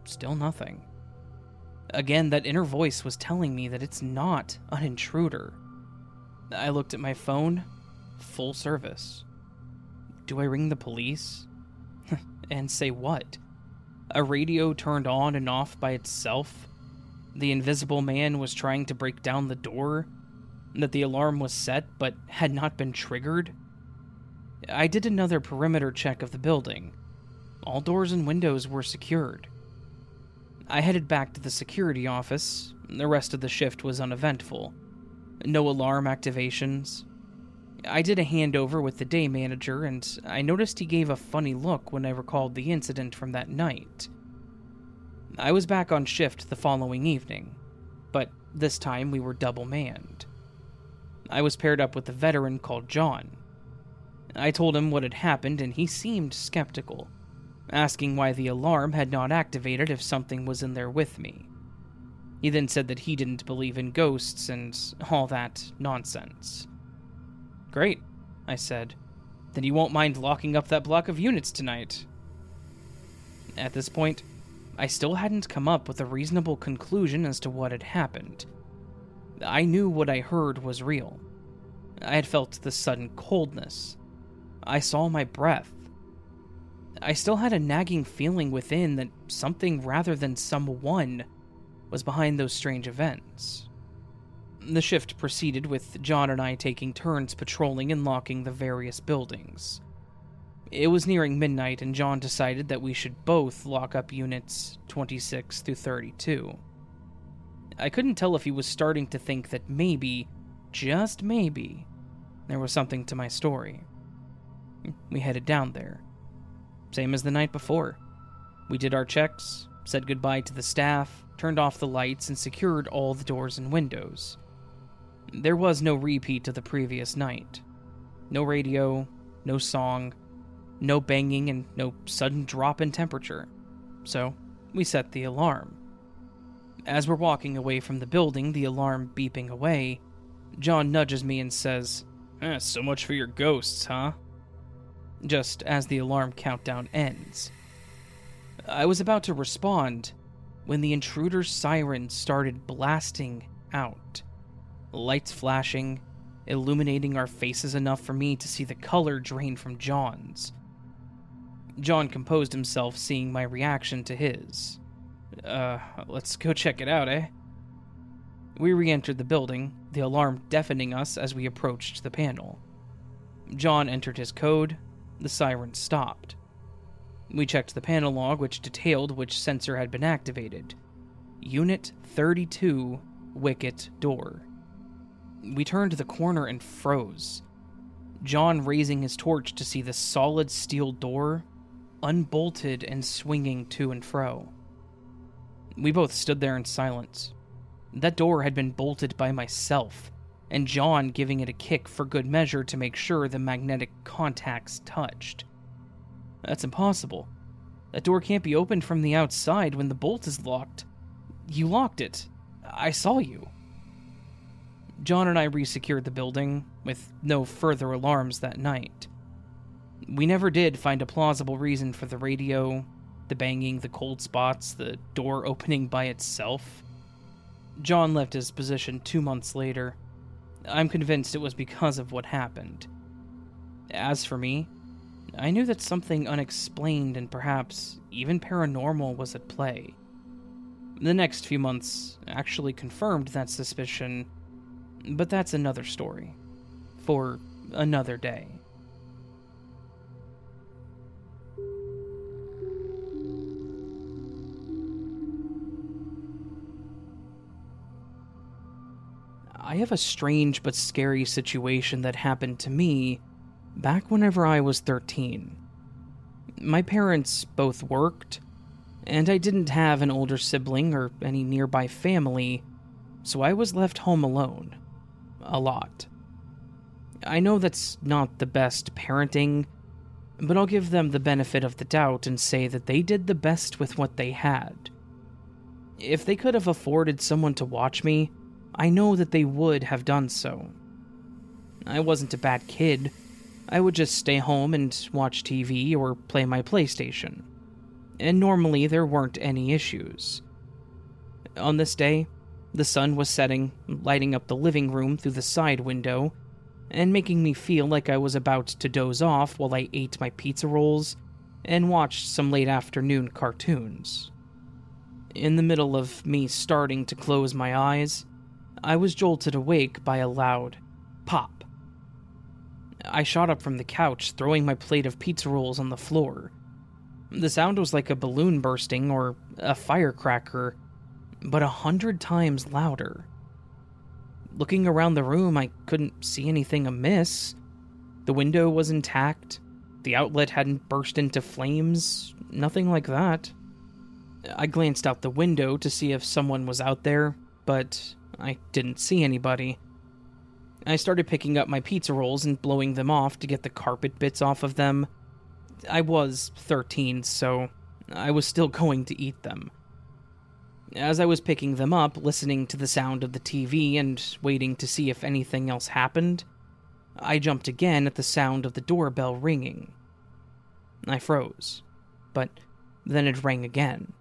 Still nothing. Again, that inner voice was telling me that it's not an intruder. I looked at my phone. Full service. Do I ring the police? <laughs> and say what? A radio turned on and off by itself? The invisible man was trying to break down the door? That the alarm was set but had not been triggered? I did another perimeter check of the building. All doors and windows were secured. I headed back to the security office. The rest of the shift was uneventful. No alarm activations. I did a handover with the day manager, and I noticed he gave a funny look when I recalled the incident from that night. I was back on shift the following evening, but this time we were double manned. I was paired up with a veteran called John. I told him what had happened, and he seemed skeptical, asking why the alarm had not activated if something was in there with me. He then said that he didn't believe in ghosts and all that nonsense. Great, I said. Then you won't mind locking up that block of units tonight. At this point, I still hadn't come up with a reasonable conclusion as to what had happened. I knew what I heard was real. I had felt the sudden coldness. I saw my breath. I still had a nagging feeling within that something rather than someone was behind those strange events. The shift proceeded with John and I taking turns patrolling and locking the various buildings. It was nearing midnight, and John decided that we should both lock up units 26 through 32. I couldn't tell if he was starting to think that maybe, just maybe, there was something to my story. We headed down there. Same as the night before. We did our checks, said goodbye to the staff, turned off the lights, and secured all the doors and windows. There was no repeat of the previous night. No radio, no song, no banging, and no sudden drop in temperature. So, we set the alarm. As we're walking away from the building, the alarm beeping away, John nudges me and says, eh, So much for your ghosts, huh? Just as the alarm countdown ends. I was about to respond when the intruder's siren started blasting out. Lights flashing, illuminating our faces enough for me to see the color drain from John's. John composed himself, seeing my reaction to his. Uh, let's go check it out, eh? We re entered the building, the alarm deafening us as we approached the panel. John entered his code, the siren stopped. We checked the panel log, which detailed which sensor had been activated Unit 32 Wicket Door. We turned the corner and froze. John raising his torch to see the solid steel door unbolted and swinging to and fro. We both stood there in silence. That door had been bolted by myself, and John giving it a kick for good measure to make sure the magnetic contacts touched. That's impossible. That door can't be opened from the outside when the bolt is locked. You locked it. I saw you. John and I resecured the building, with no further alarms that night. We never did find a plausible reason for the radio, the banging, the cold spots, the door opening by itself. John left his position two months later. I'm convinced it was because of what happened. As for me, I knew that something unexplained and perhaps even paranormal was at play. The next few months actually confirmed that suspicion, but that's another story. For another day. I have a strange but scary situation that happened to me back whenever I was 13. My parents both worked, and I didn't have an older sibling or any nearby family, so I was left home alone. A lot. I know that's not the best parenting, but I'll give them the benefit of the doubt and say that they did the best with what they had. If they could have afforded someone to watch me, I know that they would have done so. I wasn't a bad kid. I would just stay home and watch TV or play my PlayStation. And normally there weren't any issues. On this day, the sun was setting, lighting up the living room through the side window, and making me feel like I was about to doze off while I ate my pizza rolls and watched some late afternoon cartoons. In the middle of me starting to close my eyes, I was jolted awake by a loud pop. I shot up from the couch, throwing my plate of pizza rolls on the floor. The sound was like a balloon bursting or a firecracker, but a hundred times louder. Looking around the room, I couldn't see anything amiss. The window was intact, the outlet hadn't burst into flames, nothing like that. I glanced out the window to see if someone was out there, but I didn't see anybody. I started picking up my pizza rolls and blowing them off to get the carpet bits off of them. I was 13, so I was still <laughs> going to eat them. As I was picking them up, listening to the sound of the TV and waiting to see if anything else happened, I jumped again at the sound of the doorbell ringing. I froze, but then it rang again.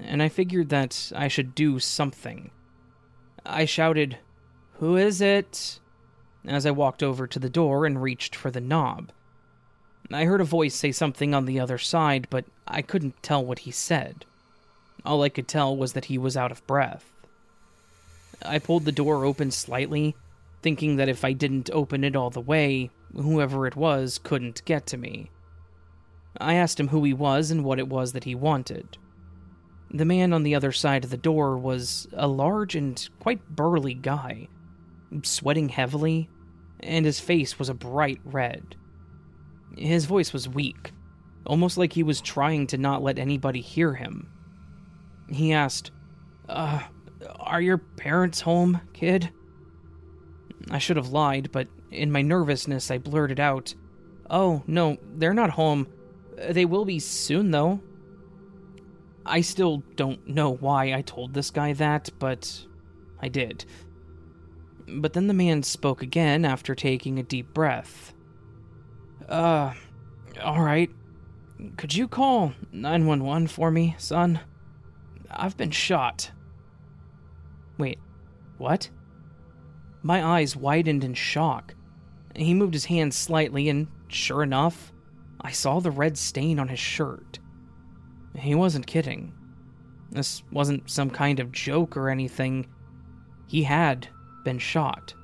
And I figured that I should do something. I shouted, Who is it? as I walked over to the door and reached for the knob. I heard a voice say something on the other side, but I couldn't tell what he said. All I could tell was that he was out of breath. I pulled the door open slightly, thinking that if I didn't open it all the way, whoever it was couldn't get to me. I asked him who he was and what it was that he wanted. The man on the other side of the door was a large and quite burly guy, sweating heavily, and his face was a bright red. His voice was weak, almost like he was trying to not let anybody hear him. He asked, Uh, are your parents home, kid? I should have lied, but in my nervousness I blurted out, Oh, no, they're not home. They will be soon, though. I still don't know why I told this guy that, but I did. But then the man spoke again after taking a deep breath. Uh, alright. Could you call 911 for me, son? I've been shot. Wait, what? My eyes widened in shock. He moved his hand slightly, and sure enough, I saw the red stain on his shirt. He wasn't kidding. This wasn't some kind of joke or anything. He had been shot.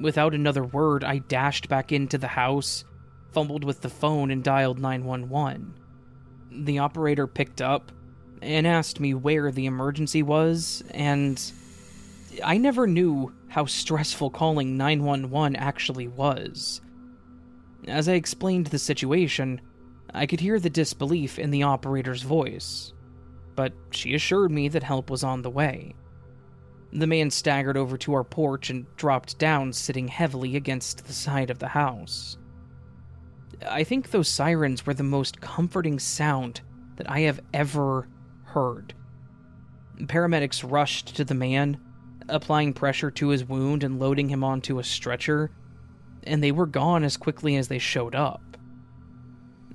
Without another word, I dashed back into the house, fumbled with the phone, and dialed 911. The operator picked up and asked me where the emergency was, and I never knew how stressful calling 911 actually was. As I explained the situation, I could hear the disbelief in the operator's voice, but she assured me that help was on the way. The man staggered over to our porch and dropped down, sitting heavily against the side of the house. I think those sirens were the most comforting sound that I have ever heard. Paramedics rushed to the man, applying pressure to his wound and loading him onto a stretcher, and they were gone as quickly as they showed up.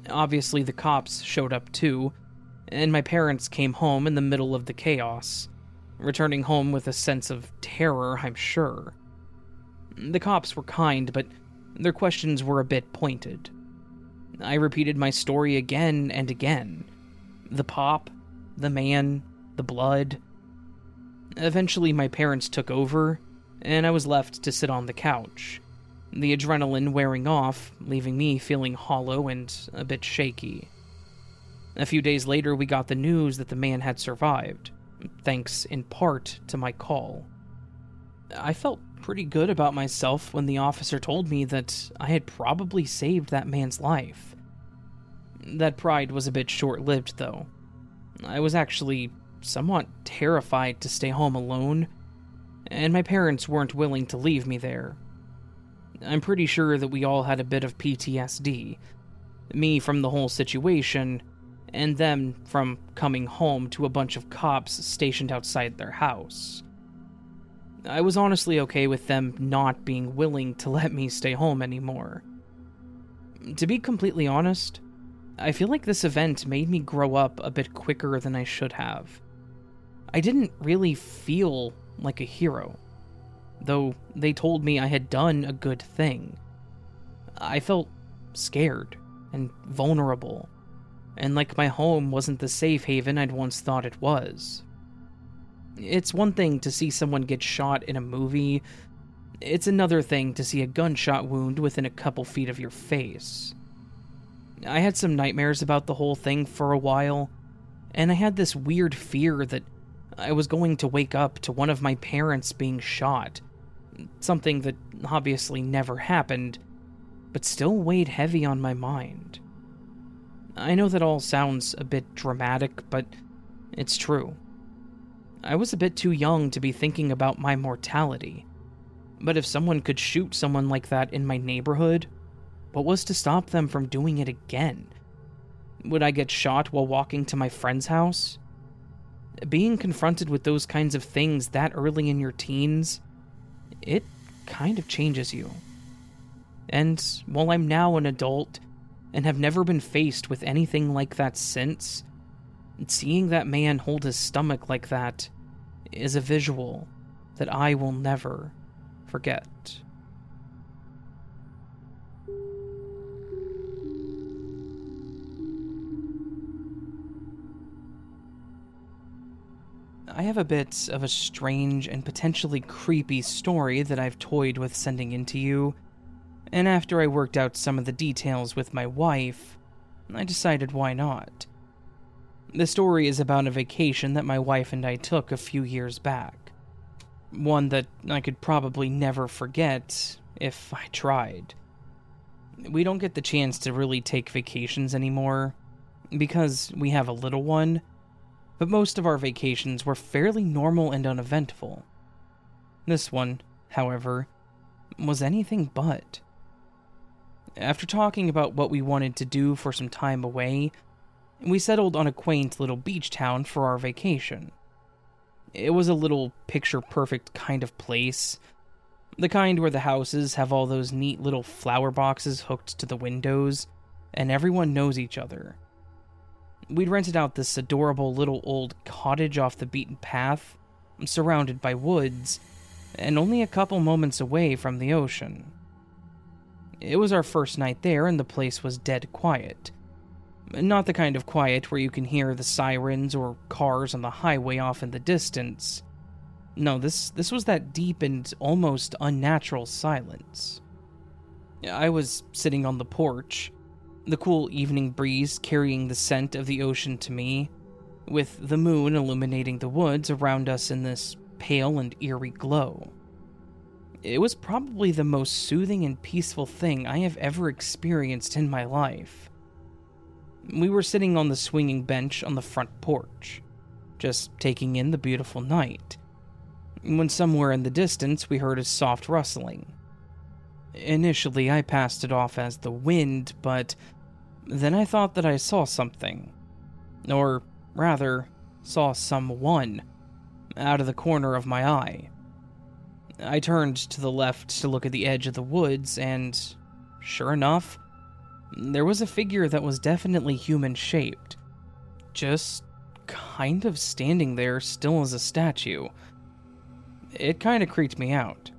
Obviously, the cops showed up too, and my parents came home in the middle of the chaos, returning home with a sense of terror, I'm sure. The cops were kind, but their questions were a bit pointed. I repeated my story again and again. The pop, the man, the blood. Eventually, my parents took over, and I was left to sit on the couch, the adrenaline wearing off, leaving me feeling hollow and a bit shaky. A few days later, we got the news that the man had survived, thanks in part to my call. I felt pretty good about myself when the officer told me that I had probably saved that man's life. That pride was a bit short lived, though. I was actually somewhat terrified to stay home alone, and my parents weren't willing to leave me there. I'm pretty sure that we all had a bit of PTSD. Me from the whole situation, and them from coming home to a bunch of cops stationed outside their house. I was honestly okay with them not being willing to <laughs> let me stay home anymore. To be completely honest, I feel like this event made me grow up a bit quicker than I should have. I didn't really feel like a hero, though they told me I had done a good thing. I felt scared and vulnerable, and like my home wasn't the safe haven I'd once thought it was. It's one thing to see someone get shot in a movie, it's another thing to see a gunshot wound within a couple feet of your face. I had some nightmares about the whole thing for a while, and I had this weird fear that I was going to wake up to one of my parents being shot. Something that obviously never happened, but still weighed heavy on my mind. I know that all sounds a bit dramatic, but it's true. I was a bit too young to be thinking about my mortality. But if someone could shoot someone like that in my neighborhood, what was to stop them from doing it again? Would I get shot while walking to my friend's house? Being confronted with those kinds of things that early in your teens, it kind of changes you. And while I'm now an adult and have never been faced with anything like that since, Seeing that man hold his stomach like that is a visual that I will never forget. I have a bit of a strange and potentially creepy story that I've toyed with sending in to you, and after I worked out some of the details with my wife, I decided why not. The story is about a vacation that my wife and I took a few years back. One that I could probably never forget if I tried. We don't get the chance to really take vacations anymore because we have a little one, but most of our vacations were fairly normal and uneventful. This one, however, was anything but. After talking about what we wanted to do for some time away, we settled on a quaint little beach town for our vacation. It was a little picture perfect kind of place. The kind where the houses have all those neat little flower boxes hooked to the windows, and everyone knows each other. We'd rented out this adorable little old cottage off the beaten path, surrounded by woods, and only a couple moments away from the ocean. It was our first night there, and the place was dead quiet not the kind of quiet where you can hear the sirens or cars on the highway off in the distance. No, this this was that deep and almost unnatural silence. I was sitting on the porch, the cool evening breeze carrying the scent of the ocean to me, with the moon illuminating the woods around us in this pale and eerie glow. It was probably the most soothing and peaceful thing I have ever experienced in my life. We were sitting on the swinging bench on the front porch, just taking in the beautiful night, when somewhere in the distance we heard a soft rustling. Initially, I passed it off as the wind, but then I thought that I saw something. Or rather, saw someone out of the corner of my eye. I turned to the left to look at the edge of the woods, and sure enough, there was a figure that was definitely human shaped, just kind of standing there still as a statue. It kind of creeped me out.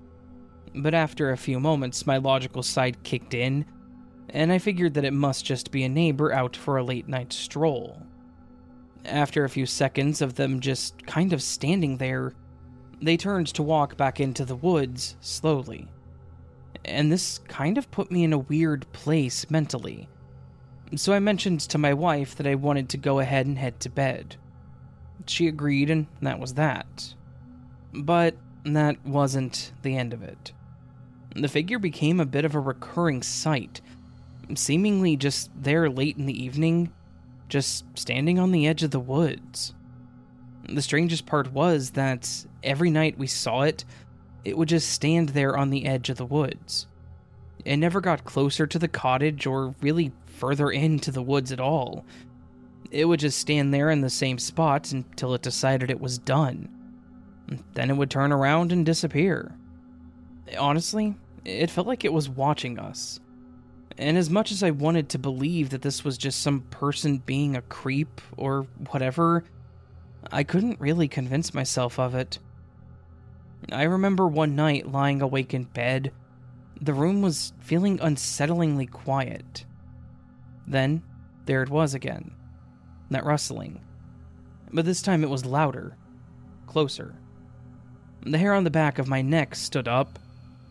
But after a few moments, my logical side kicked in, and I figured that it must just be a neighbor out for a late night stroll. After a few seconds of them just kind of standing there, they turned to walk back into the woods slowly and this kind of put me in a weird place mentally. So I mentioned to my wife that I wanted to go ahead and head to bed. She agreed, and that was that. But that wasn't the end of it. The figure became a bit of a recurring sight, seemingly just there late in the evening, just standing on the edge of the woods. The strangest part was that every night we saw it, it would just stand there on the edge of the woods. It never got closer to the cottage or really further into the woods at all. It would just stand there in the same spot until it decided it was done. Then it would turn around and disappear. Honestly, it felt like it was watching us. And as much as I wanted to believe that this was just some person being a creep or whatever, I couldn't really convince myself of it. I remember one night lying awake in bed, the room was feeling unsettlingly quiet. Then, there it was again that rustling. But this time it was louder, closer. The hair on the back of my neck stood up.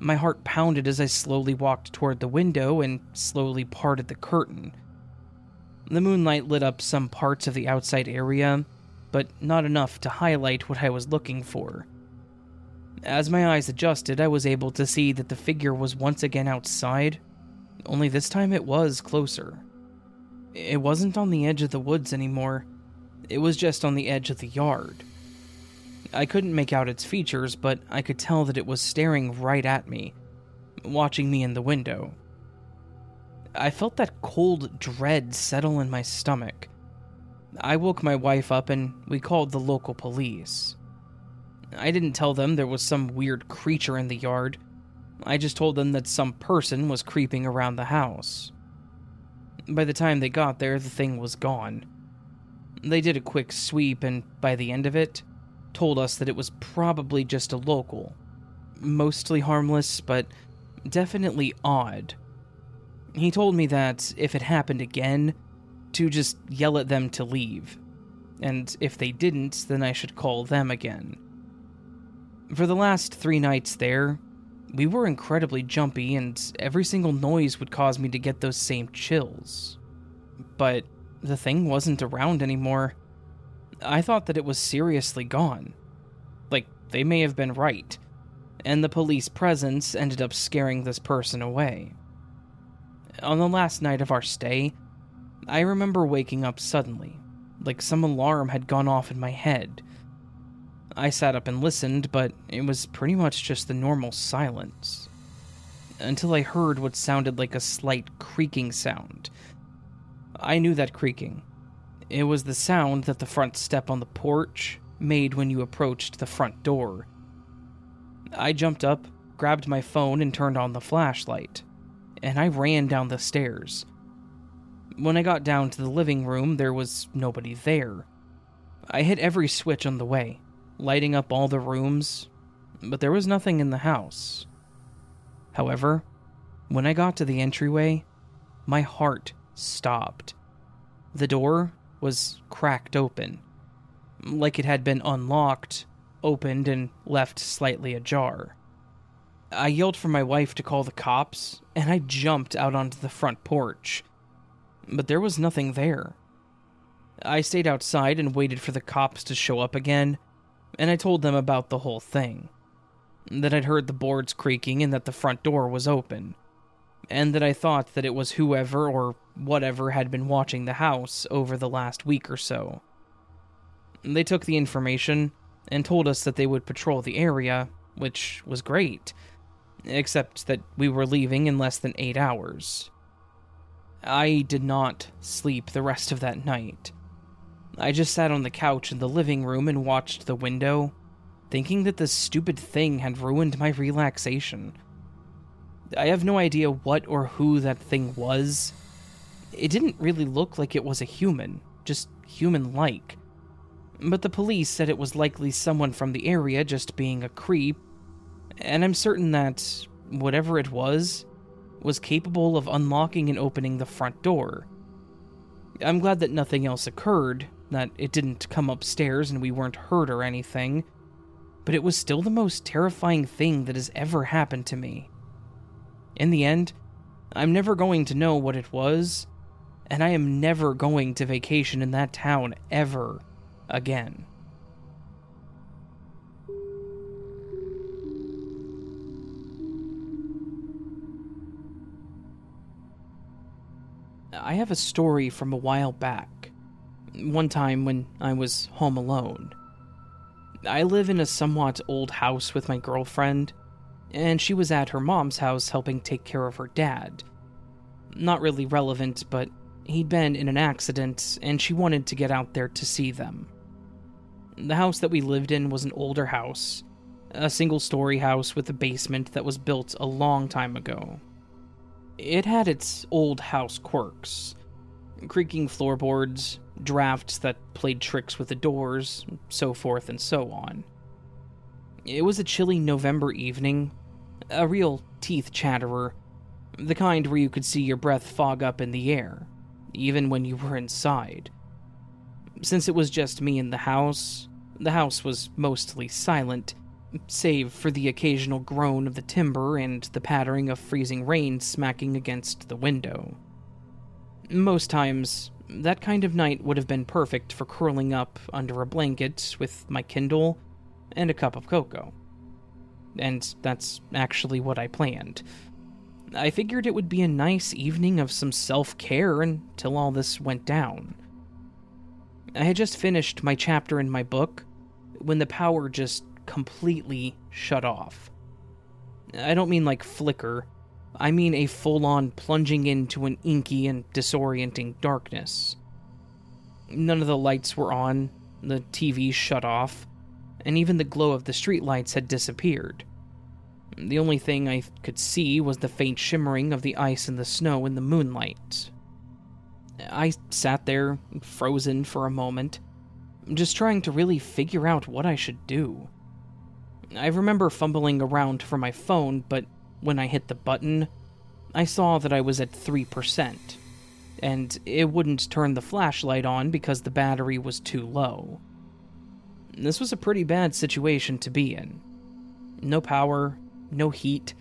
My heart pounded as I slowly walked toward the window and slowly parted the curtain. The moonlight lit up some parts of the outside area, but not enough to highlight what I was looking for. As my eyes adjusted, I was able to see that the figure was once again outside, only this time it was closer. It wasn't on the edge of the woods anymore, it was just on the edge of the yard. I couldn't make out its features, but I could tell that it was staring right at me, watching me in the window. I felt that cold dread settle in my stomach. I woke my wife up and we called the local police. I didn't tell them there was some weird creature in the yard. I just told them that some person was creeping around the house. By the time they got there, the thing was gone. They did a quick sweep, and by the end of it, told us that it was probably just a local. Mostly harmless, but definitely odd. He told me that if it happened again, to just yell at them to leave. And if they didn't, then I should call them again. For the last three nights there, we were incredibly jumpy, and every single noise would cause me to get those same chills. But the thing wasn't around anymore. I thought that it was seriously gone. Like, they may have been right, and the police presence ended up scaring this person away. On the last night of our stay, I remember waking up suddenly, like some alarm had gone off in my head. I sat up and listened, but it was pretty much just the normal silence. Until I heard what sounded like a slight creaking sound. I knew that creaking, it was the sound that the front step on the porch made when you approached the front door. I jumped up, grabbed my phone, and turned on the flashlight, and I ran down the stairs. When I got down to the living room, there was nobody there. I hit every switch on the way, lighting up all the rooms, but there was nothing in the house. However, when I got to the entryway, my heart stopped. The door was cracked open, like it had been unlocked, opened, and left slightly ajar. I yelled for my wife to call the cops, and I jumped out onto the front porch. But there was nothing there. I stayed outside and waited for the cops to show up again, and I told them about the whole thing. That I'd heard the boards creaking and that the front door was open and that I thought that it was whoever or whatever had been watching the house over the last week or so. They took the information and told us that they would patrol the area, which was great, except that we were leaving in less than eight hours. I did not sleep the rest of that night. I just sat on the couch in the living room and watched the window, thinking that this stupid thing had ruined my relaxation. I have no idea what or who that thing was. It didn't really look like it was a human, just human like. But the police said it was likely someone from the area just being a creep, and I'm certain that whatever it was, was capable of unlocking and opening the front door. I'm glad that nothing else occurred, that it didn't come upstairs and we weren't hurt or anything, but it was still the most terrifying thing that has ever happened to me. In the end, I'm never going to know what it was, and I am never going to vacation in that town ever again. I have a story from a while back. One time when I was home alone. I live in a somewhat old house with my girlfriend, and she was at her mom's house helping take care of her dad. Not really relevant, but he'd been in an accident, and she wanted to get out there to see them. The house that we lived in was an older house, a single story house with a basement that was built a long time ago. It had its old house quirks creaking floorboards, drafts that played tricks with the doors, so forth and so on. It was a chilly November evening, a real teeth chatterer, the kind where you could see your breath fog up in the air, even when you were inside. Since it was just me in the house, the house was mostly silent, save for the occasional groan of the timber and the pattering of freezing rain smacking against the window. Most times, that kind of night would have been perfect for curling up under a blanket with my Kindle and a cup of cocoa. And that's actually what I planned. I figured it would be a nice evening of some self care until all this went down. I had just finished my chapter in my book when the power just completely shut off. I don't mean like flicker, I mean a full on plunging into an inky and disorienting darkness. None of the lights were on, the TV shut off, and even the glow of the streetlights had disappeared. The only thing I could see was the faint shimmering of the ice and the snow in the moonlight. I sat there, frozen for a moment, just trying to really figure out what I should do. I remember fumbling around for my phone, but when I hit the button, I saw that I was at 3%, and it wouldn't turn the flashlight on because the battery was too low. This was a pretty bad situation to be in. No power, no heat,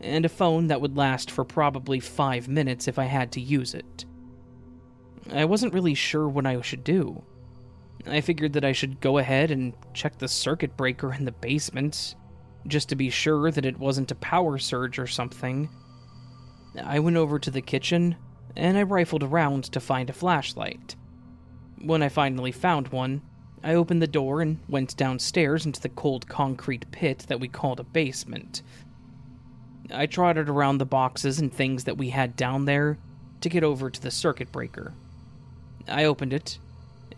and a phone that would last for probably five minutes if I had to use it. I wasn't really sure what I should do. I figured that I should go ahead and check the circuit breaker in the basement, just to be sure that it wasn't a power surge or something. I went over to the kitchen and I rifled around to find a flashlight. When I finally found one, I opened the door and went downstairs into the cold concrete pit that we called a basement. I trotted around the boxes and things that we had down there to get over to the circuit breaker. I opened it,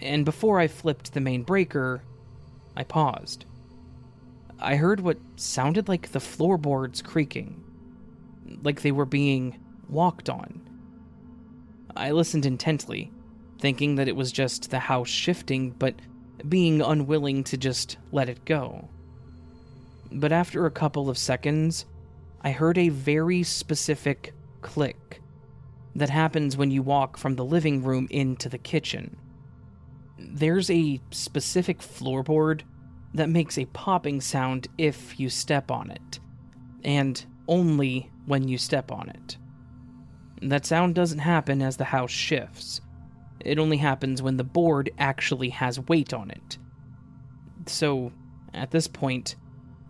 and before I flipped the main breaker, I paused. I heard what sounded like the floorboards creaking, like they were being walked on. I listened intently, thinking that it was just the house shifting, but being unwilling to just let it go. But after a couple of seconds, I heard a very specific click that happens when you walk from the living room into the kitchen. There's a specific floorboard that makes a popping sound if you step on it, and only when you step on it. That sound doesn't happen as the house shifts. It only happens when the board actually has weight on it. So, at this point,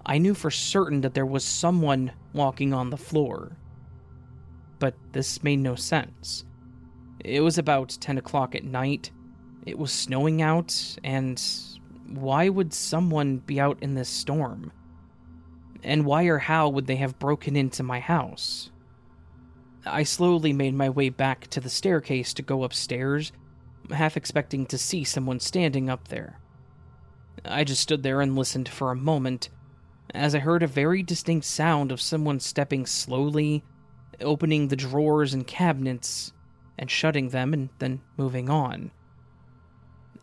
I knew for certain that there was someone walking on the floor. But this made no sense. It was about 10 o'clock at night, it was snowing out, and why would someone be out in this storm? And why or how would they have broken into my house? I slowly made my way back to the staircase to go upstairs, half expecting to see someone standing up there. I just stood there and listened for a moment as I heard a very distinct sound of someone stepping slowly, opening the drawers and cabinets, and shutting them and then moving on.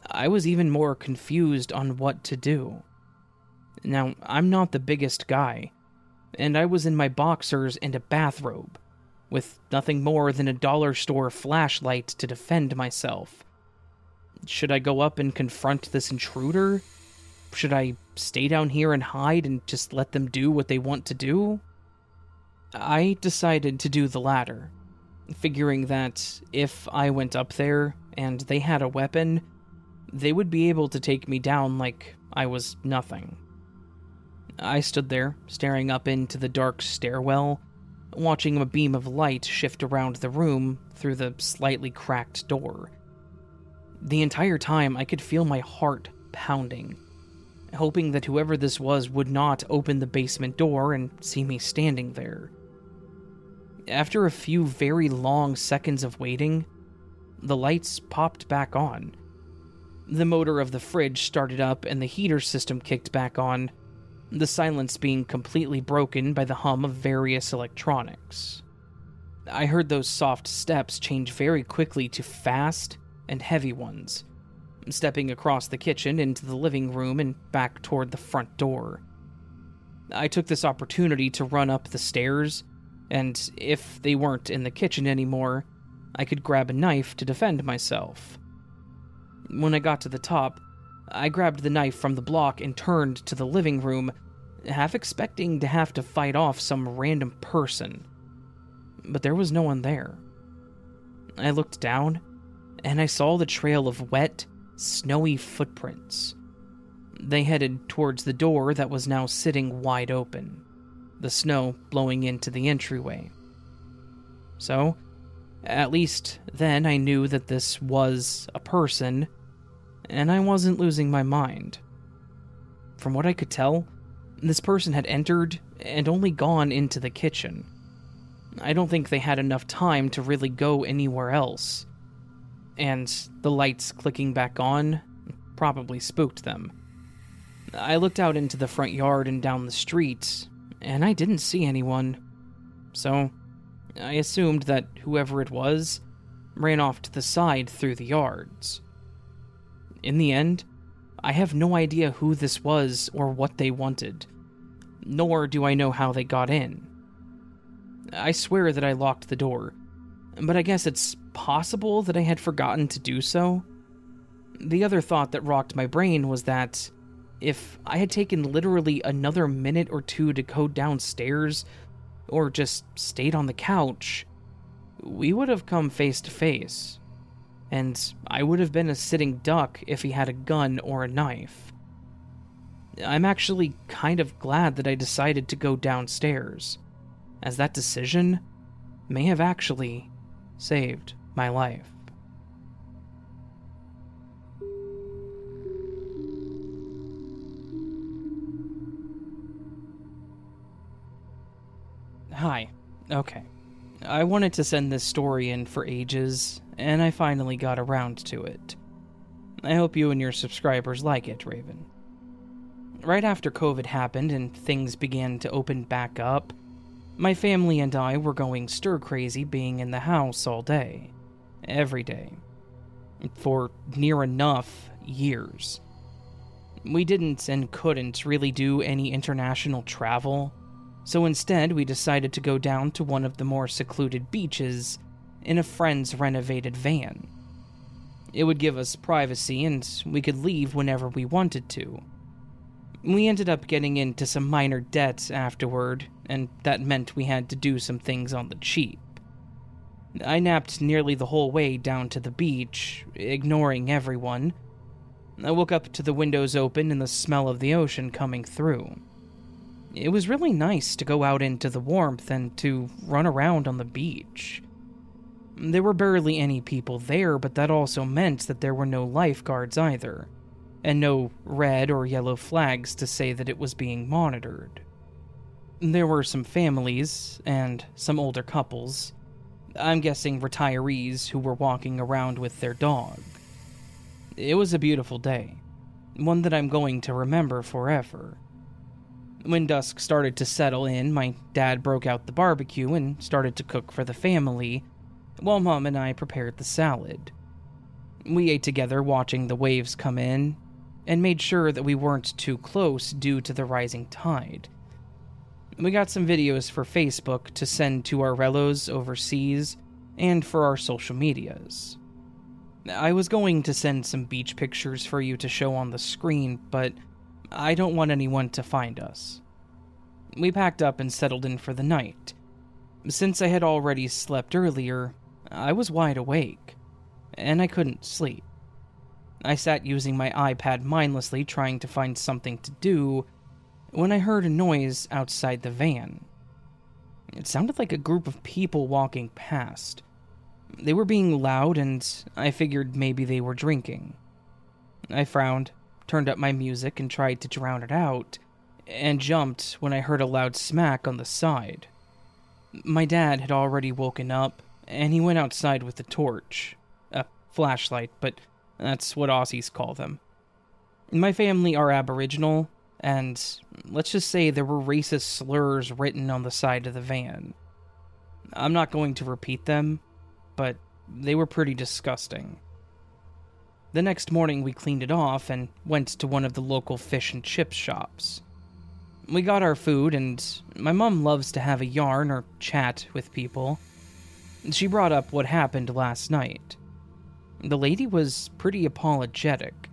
I was even more confused on what to do. Now, I'm not the biggest guy, and I was in my boxers and a bathrobe, with nothing more than a dollar store flashlight to defend myself. Should I go up and confront this intruder? Should I stay down here and hide and just let them do what they want to do? I decided to do the latter, figuring that if I went up there and they had a weapon, they would be able to take me down like I was nothing. I stood there, staring up into the dark stairwell, watching a beam of light shift around the room through the slightly cracked door. The entire time, I could feel my heart pounding, hoping that whoever this was would not open the basement door and see me standing there. After a few very long seconds of waiting, the lights popped back on. The motor of the fridge started up and the heater system kicked back on, the silence being completely broken by the hum of various electronics. I heard those soft steps change very quickly to fast and heavy ones, stepping across the kitchen into the living room and back toward the front door. I took this opportunity to run up the stairs, and if they weren't in the kitchen anymore, I could grab a knife to defend myself. When I got to the top, I grabbed the knife from the block and turned to the living room, half expecting to have to fight off some random person. But there was no one there. I looked down, and I saw the trail of wet, snowy footprints. They headed towards the door that was now sitting wide open, the snow blowing into the entryway. So, at least then I knew that this was a person, and I wasn't losing my mind. From what I could tell, this person had entered and only gone into the kitchen. I don't think they had enough time to really go anywhere else. And the lights clicking back on probably spooked them. I looked out into the front yard and down the street, and I didn't see anyone. So, I assumed that whoever it was ran off to the side through the yards. In the end, I have no idea who this was or what they wanted, nor do I know how they got in. I swear that I locked the door, but I guess it's possible that I had forgotten to do so. The other thought that rocked my brain was that if I had taken literally another minute or two to go downstairs or just stayed on the couch, we would have come face to face. And I would have been a sitting duck if he had a gun or a knife. I'm actually kind of glad that I decided to go downstairs, as that decision may have actually saved my life. Hi. Okay. I wanted to send this story in for ages, and I finally got around to it. I hope you and your subscribers like it, Raven. Right after COVID happened and things began to open back up, my family and I were going stir crazy being in the house all day, every day, for near enough years. We didn't and couldn't really do any international travel so instead, we decided to go down to one of the more secluded beaches in a friend's renovated van. It would give us privacy and we could leave whenever we wanted to. We ended up getting into some minor debts afterward, and that meant we had to do some things on the cheap. I napped nearly the whole way down to the beach, ignoring everyone. I woke up to the windows open and the smell of the ocean coming through. It was really nice to go out into the warmth and to run around on the beach. There were barely any people there, but that also meant that there were no lifeguards either, and no red or yellow flags to say that it was being monitored. There were some families and some older couples. I'm guessing retirees who were walking around with their dog. It was a beautiful day, one that I'm going to remember forever. When dusk started to settle in, my dad broke out the barbecue and started to cook for the family, while Mom and I prepared the salad. We ate together, watching the waves come in, and made sure that we weren't too close due to the rising tide. We got some videos for Facebook to send to our relos overseas and for our social medias. I was going to send some beach pictures for you to show on the screen, but I don't want anyone to find us. We packed up and settled in for the night. Since I had already slept earlier, I was wide awake, and I couldn't sleep. I sat using my iPad mindlessly trying to find something to do when I heard a noise outside the van. It sounded like a group of people walking past. They were being loud, and I figured maybe they were drinking. I frowned, turned up my music, and tried to drown it out, and jumped when I heard a loud smack on the side. My dad had already woken up, and he went outside with a torch. A flashlight, but that's what Aussies call them. My family are Aboriginal, and let's just say there were racist slurs written on the side of the van. I'm not going to repeat them, but they were pretty disgusting. The next morning, we cleaned it off and went to one of the local fish and chip shops. We got our food, and my mom loves to have a yarn or chat with people. She brought up what happened last night. The lady was pretty apologetic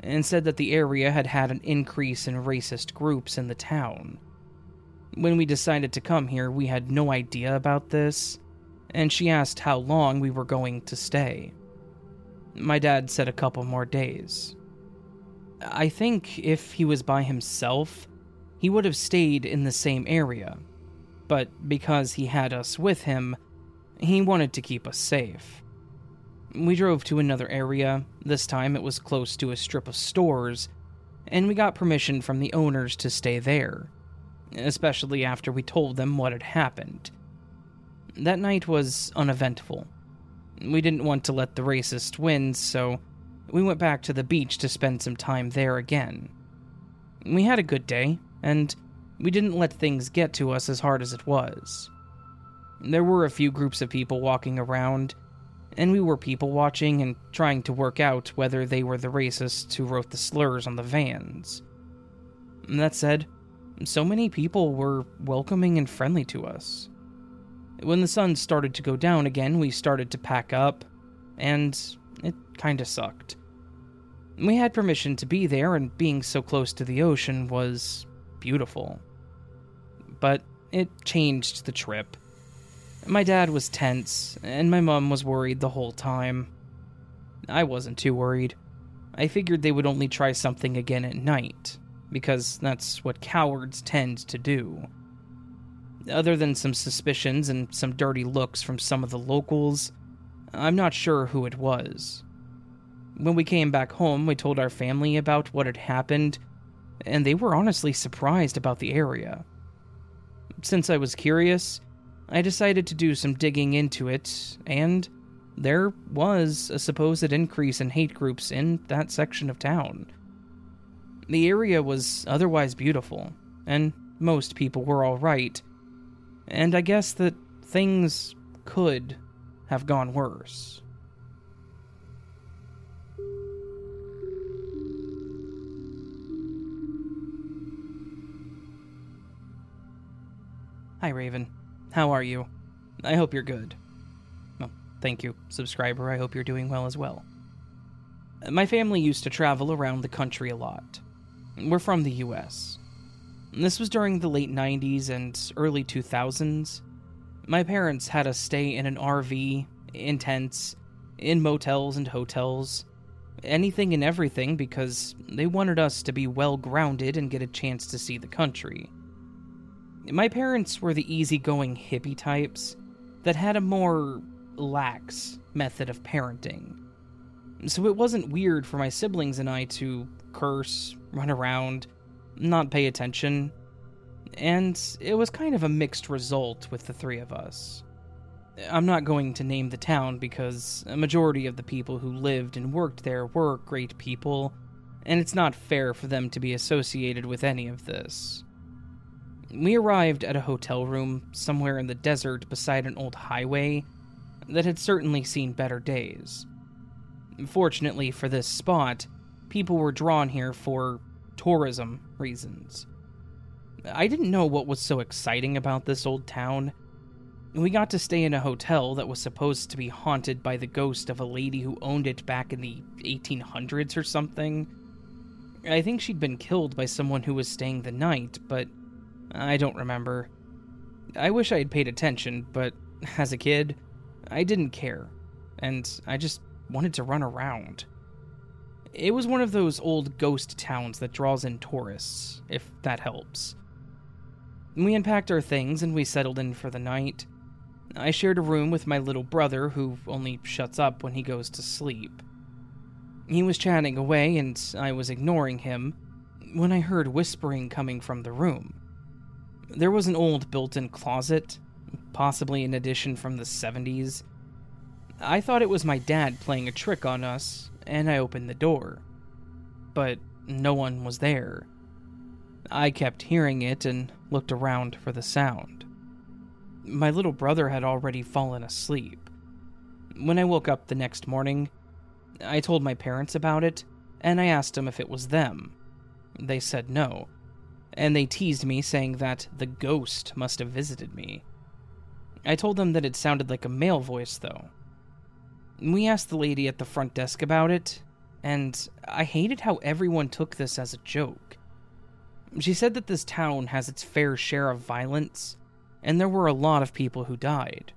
and said that the area had had an increase in racist groups in the town. When we decided to come here, we had no idea about this, and she asked how long we were going to stay. My dad said a couple more days. I think if he was by himself, he would have stayed in the same area, but because he had us with him, he wanted to keep us safe. We drove to another area, this time it was close to a strip of stores, and we got permission from the owners to stay there, especially after we told them what had happened. That night was uneventful. We didn't want to let the racist win, so we went back to the beach to spend some time there again. We had a good day, and we didn't let things get to us as hard as it was. There were a few groups of people walking around, and we were people watching and trying to work out whether they were the racists who wrote the slurs on the vans. That said, so many people were welcoming and friendly to us. When the sun started to go down again, we started to pack up, and it kinda sucked. We had permission to be there, and being so close to the ocean was beautiful. But it changed the trip. My dad was tense, and my mom was worried the whole time. I wasn't too worried. I figured they would only try something again at night, because that's what cowards tend to do. Other than some suspicions and some dirty looks from some of the locals, I'm not sure who it was. When we came back home, we told our family about what had happened, and they were honestly surprised about the area. Since I was curious, I decided to do some digging into it, and there was a supposed increase in hate groups in that section of town. The area was otherwise beautiful, and most people were alright, and I guess that things could have gone worse. Hi, Raven. How are you? I hope you're good. Well, thank you, subscriber. I hope you're doing well as well. My family used to travel around the country a lot. We're from the US. This was during the late 90s and early 2000s. My parents had us stay in an RV, in tents, in motels and hotels, anything and everything because they wanted us to be well grounded and get a chance to see the country. My parents were the easygoing hippie types that had a more lax method of parenting. So it wasn't weird for my siblings and I to curse, run around, not pay attention, and it was kind of a mixed result with the three of us. I'm not going to name the town because a majority of the people who lived and worked there were great people, and it's not fair for them to be associated with any of this. We arrived at a hotel room somewhere in the desert beside an old highway that had certainly seen better days. Fortunately for this spot, people were drawn here for tourism reasons. I didn't know what was so exciting about this old town. We got to stay in a hotel that was supposed to be haunted by the ghost of a lady who owned it back in the 1800s or something. I think she'd been killed by someone who was staying the night, but I don't remember. I wish I had paid attention, but <laughs> as a kid, I didn't care, and I just wanted to run around. It was one of those old ghost towns that draws in tourists, if that helps. We unpacked our things and we settled in for the night. I shared a room with my little brother, who only shuts up when he goes to sleep. He was chatting away, and I was ignoring him when I heard whispering coming from the room. There was an old built in closet, possibly an addition from the 70s. I thought it was my dad playing a trick on us, and I opened the door. But no one was there. I kept hearing it and looked around for the sound. My little brother had already fallen asleep. When I woke up the next morning, I told my parents about it, and I asked them if it was them. They said no, and they teased me, saying that the ghost must have visited me. I told them that it sounded like a male voice, though. We asked the lady at the front desk about it, and I hated how everyone took this as a joke. She said that this town has its fair share of violence, and there were a lot of people who died.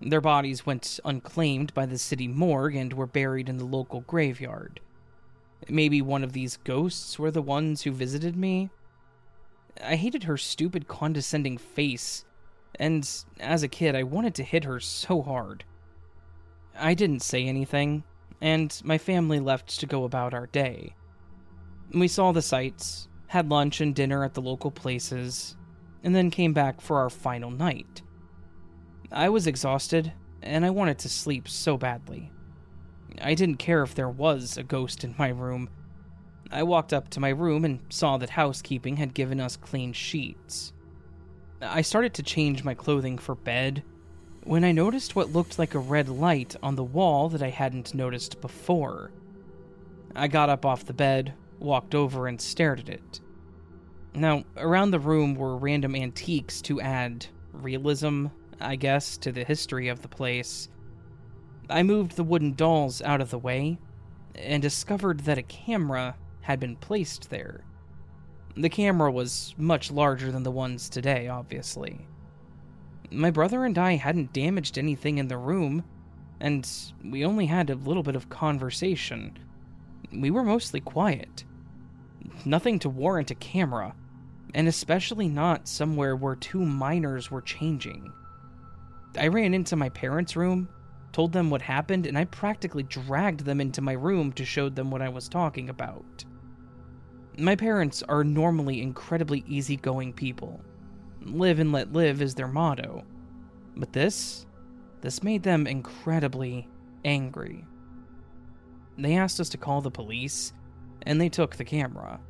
Their bodies went unclaimed by the city morgue and were buried in the local graveyard. Maybe one of these ghosts were the ones who visited me? I hated her stupid, condescending face, and as a kid, I wanted to hit her so hard. I didn't say anything, and my family left to go about our day. We saw the sights, had lunch and dinner at the local places, and then came back for our final night. I was exhausted, and I wanted to sleep so badly. I didn't care if there was a ghost in my room. I walked up to my room and saw that housekeeping had given us clean sheets. I started to change my clothing for bed when I noticed what looked like a red light on the wall that I hadn't noticed before. I got up off the bed, walked over, and stared at it. Now, around the room were random antiques to add realism, I guess, to the history of the place. I moved the wooden dolls out of the way and discovered that a camera had been placed there. The camera was much larger than the ones today, obviously. My brother and I hadn't damaged anything in the room, and we only had a little bit of conversation. We were mostly quiet. Nothing to warrant a camera, and especially not somewhere where two minors were changing. I ran into my parents' room, told them what happened, and I practically dragged them into my room to show them what I was talking about. My parents are normally incredibly easygoing people. Live and let live is their motto. But this, this made them incredibly angry. They asked us to call the police, and they took the camera.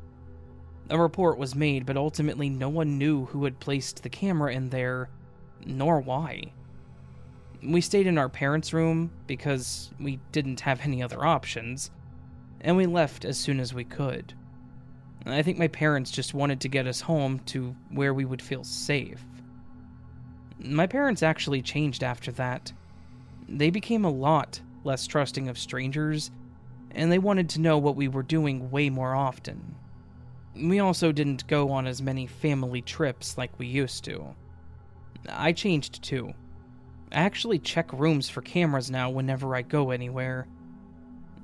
A report was made, but ultimately no one knew who had placed the camera in there, nor why. We stayed in our parents' room because we didn't have any other options, and we left as soon as we could. I think my parents just wanted to get us home to where we would feel safe. My parents actually changed after that. They became a lot less trusting of strangers, and they wanted to know what we were doing way more often. We also didn't go on as many family trips like we used to. I changed too. I actually check rooms for cameras now whenever I go anywhere.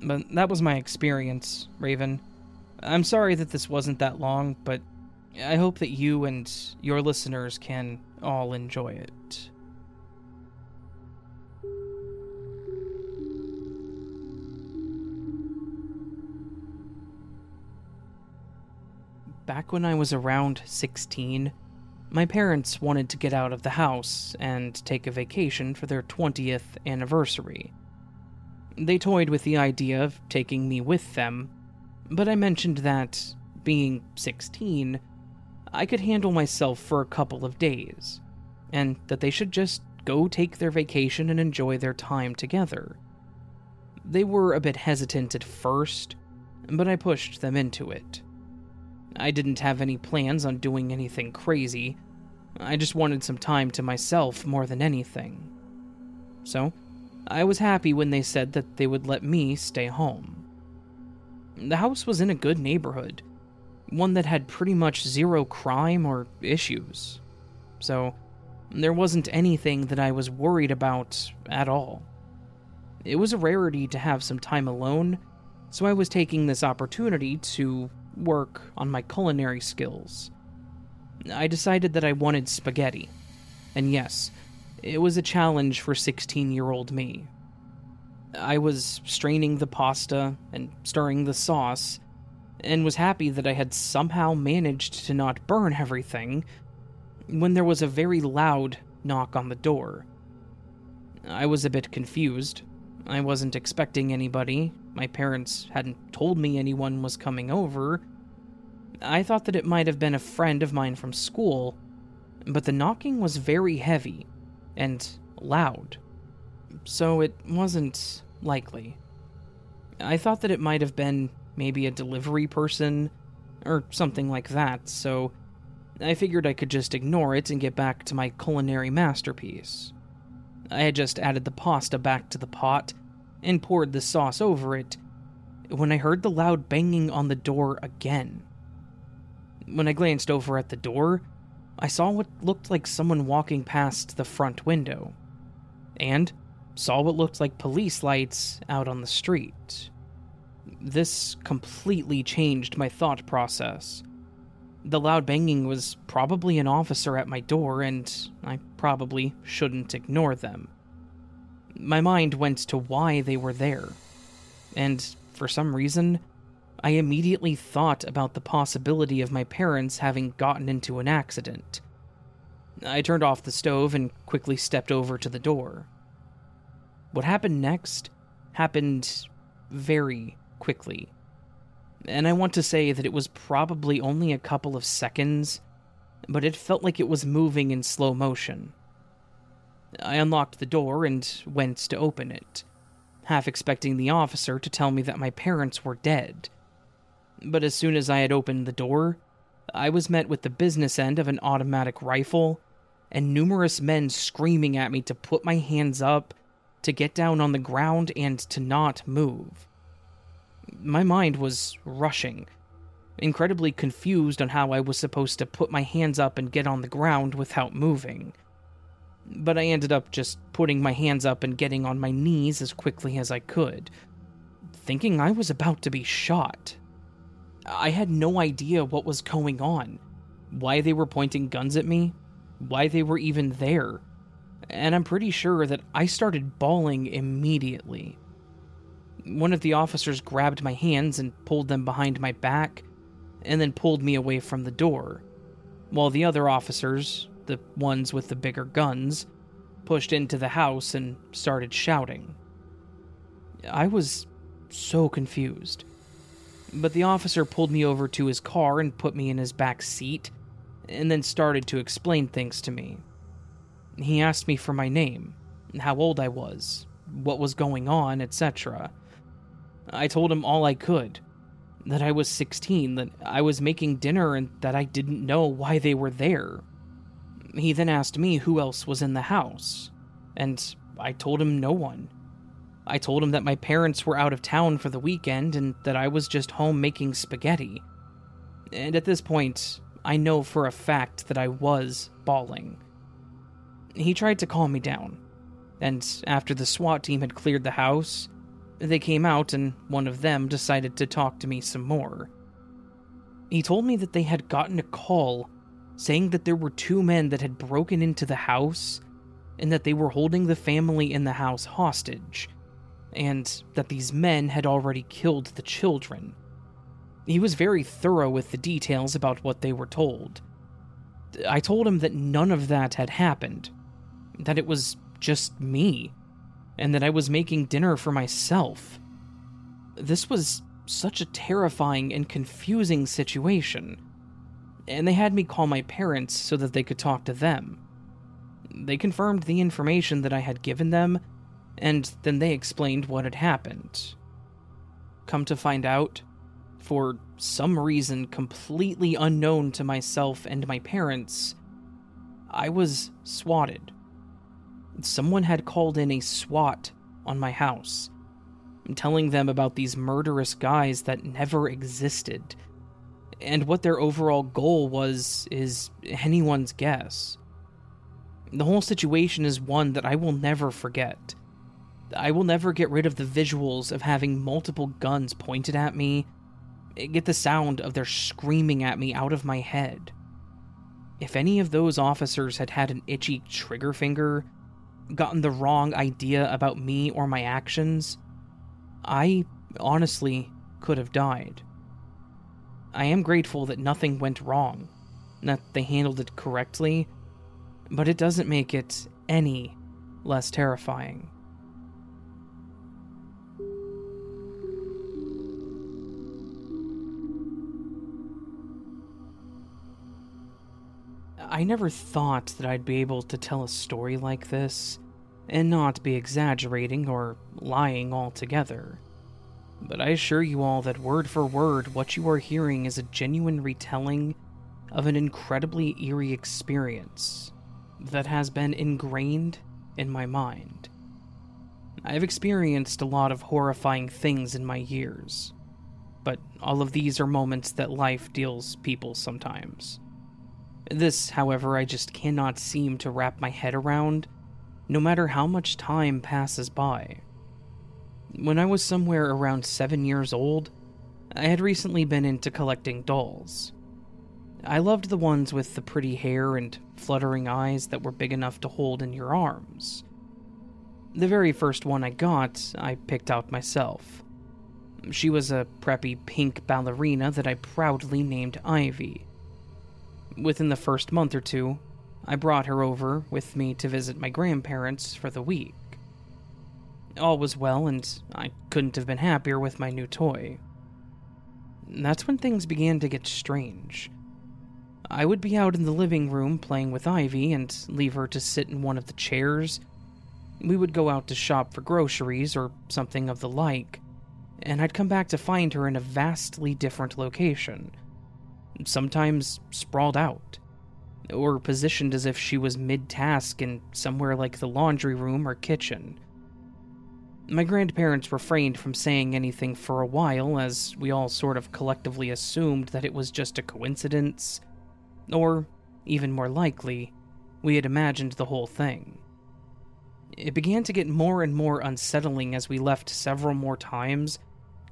But that was my experience, Raven. I'm sorry that this wasn't that long, but I hope that you and your listeners can all enjoy it. Back when I was around 16, my parents wanted to get out of the house and take a vacation for their 20th anniversary. They toyed with the idea of taking me with them, but I mentioned that, being 16, I could handle myself for a couple of days, and that they should just go take their vacation and enjoy their time together. They were a bit hesitant at first, but I pushed them into it. I didn't have any plans on doing anything crazy. I just wanted some time to myself more than anything. So, I was happy when they said that they would let me stay home. The house was in a good neighborhood, one that had pretty much zero crime or issues. So, there wasn't anything that I was worried about at all. It was a rarity to have some time alone, so I was taking this opportunity to work on my culinary skills. I decided that I wanted spaghetti. And yes, it was a challenge for 16 year old me. I was straining the pasta and stirring the sauce, and was happy that I had somehow managed to not burn everything when there was a very loud knock on the door. I was a bit confused. I wasn't expecting anybody. My parents hadn't told me anyone was coming over. I thought that it might have been a friend of mine from school, but the knocking was very heavy and loud, so it wasn't likely. I thought that it might have been maybe a delivery person or something like that, so I figured I could just ignore it and get back to my culinary masterpiece. I had just added the pasta back to the pot and poured the sauce over it when I heard the loud banging on the door again. When I glanced over at the door, I saw what looked like someone walking past the front window, and saw what looked like police lights out on the street. This completely changed my thought process. The loud banging was probably an officer at my door, and I probably shouldn't ignore them. My mind went to why they were there, and for some reason, I immediately thought about the possibility of my parents having gotten into an accident. I turned off the stove and quickly stepped over to the door. What happened next happened very quickly. And I want to say that it was probably only a couple of seconds, but it felt like it was moving in slow motion. I unlocked the door and went to open it, half expecting the officer to tell me that my parents were dead but as soon as I had opened the door, I was met with the business end of an automatic rifle and numerous men screaming at me to put my hands up, to get down on the ground, and to not move. My mind was rushing, incredibly confused on how I was supposed to put my hands up and get on the ground without moving. But I ended up just putting my hands up and getting on my knees as quickly as I could, thinking I was about to be shot. I had no idea what was going on, why they were pointing guns at me, why they were even there, and I'm pretty sure that I started bawling immediately. One of the officers grabbed my hands and pulled them behind my back, and then pulled me away from the door, while the other officers, the ones with the bigger guns, pushed into the house and started shouting. I was so confused but the officer pulled me over to his car and put me in his back seat, and then started to explain things to me. He asked me for my name, how old I was, what was going on, etc. I told him all I could that I was 16, that I was making dinner, and that I didn't know why they were there. He then asked me who else was in the house, and I told him no one. I told him that my parents were out of town for the weekend and that I was just home making spaghetti. And at this point, I know for a fact that I was bawling. He tried to calm me down, and after the SWAT team had cleared the house, they came out and one of them decided to talk to me some more. He told me that they had gotten a call saying that there were two men that had broken into the house and that they were holding the family in the house hostage and that these men had already killed the children. He was very thorough with the details about what they were told. I told him that none of that had happened, that it was just me, and that I was making dinner for myself. This was such a terrifying and confusing situation, and they had me call my parents so that they could talk to them. They confirmed the information that I had given them and then they explained what had happened. Come to find out, for some reason completely unknown to myself and my parents, I was swatted. Someone had called in a SWAT on my house, telling them about these murderous guys that never existed. And what their overall goal was is anyone's guess. The whole situation is one that I will never forget. I will never get rid of the visuals of having multiple guns pointed at me, get the sound of their screaming at me out of my head. if any of those officers had had an itchy trigger finger, gotten the wrong idea about me or my actions, I honestly could have died. I am grateful that nothing went wrong, that they handled it correctly, but it doesn't make it any less terrifying. I never thought that I'd be able to tell a story like this and not be exaggerating or lying altogether. But I assure you all that word for word, what you are hearing is a genuine retelling of an incredibly eerie experience that has been ingrained in my mind. I have experienced a lot of horrifying things in my years, but all of these are moments that life deals people sometimes. This, however, I just cannot seem to wrap my head around, no matter how much time passes by. When I was somewhere around seven years old, I had recently been into collecting dolls. I loved the ones with the pretty hair and fluttering eyes that were big enough to hold in your arms. The very first one I got, I picked out myself. She was a preppy pink ballerina that I proudly named Ivy. Within the first month or two, I brought her over with me to visit my grandparents for the week. All was well, and I couldn't have been happier with my new toy. That's when things began to get strange. I would be out in the living room playing with Ivy and leave her to sit in one of the chairs. We would go out to shop for groceries or something of the like, and I'd come back to find her in a vastly different location sometimes sprawled out, or positioned as if she was mid task in somewhere like the laundry room or kitchen. My grandparents refrained from saying anything for a while, as we all sort of collectively assumed that it was just a coincidence, or, even more likely, we had imagined the whole thing. It began to get more and more unsettling as we left several more times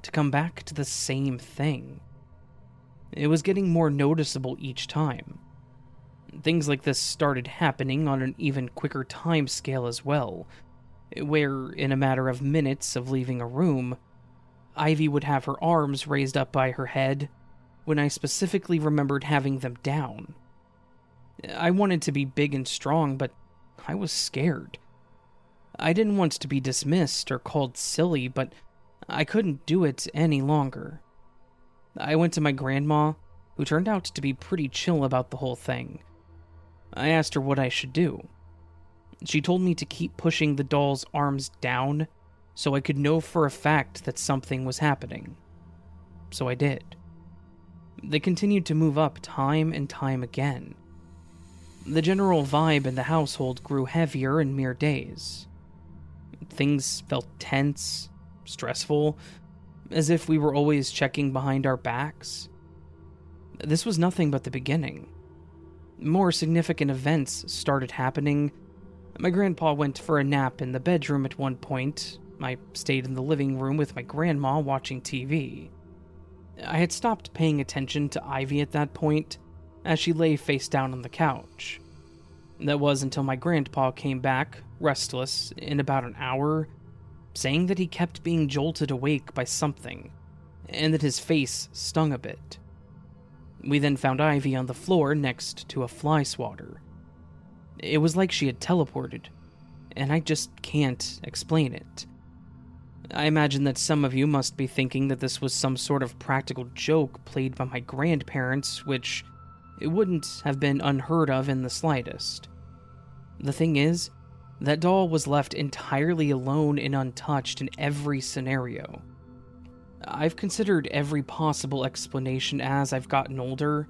to come back to the same thing. It was getting more noticeable each time. Things like this started happening on an even quicker time scale as well, where, in a matter of minutes of leaving a room, Ivy would have her arms raised up by her head when I specifically remembered having them down. I wanted to be big and strong, but I was scared. I didn't want to be dismissed or called silly, but I couldn't do it any longer. I went to my grandma, who turned out to be pretty chill about the whole thing. I asked her what I should do. She told me to keep pushing the doll's arms down so I could know for a fact that something was happening. So I did. They continued to move up time and time again. The general vibe in the household grew heavier in mere days. Things felt tense, stressful, as if we were always checking behind our backs. This was nothing but the beginning. More significant events started happening. My grandpa went for a nap in the bedroom at one point. I stayed in the living room with my grandma watching TV. I had stopped paying attention to Ivy at that point, as she lay face down on the couch. That was until my grandpa came back, restless, in about an hour, saying that he kept being jolted awake by something, and that his face stung a bit. We then found Ivy on the floor next to a fly swatter. It was like she had teleported, and I just can't explain it. I imagine that some of you must be thinking that this was some sort of practical joke played by my grandparents, which it wouldn't have been unheard of in the slightest. The thing is, that doll was left entirely alone and untouched in every scenario. I've considered every possible explanation as I've gotten older,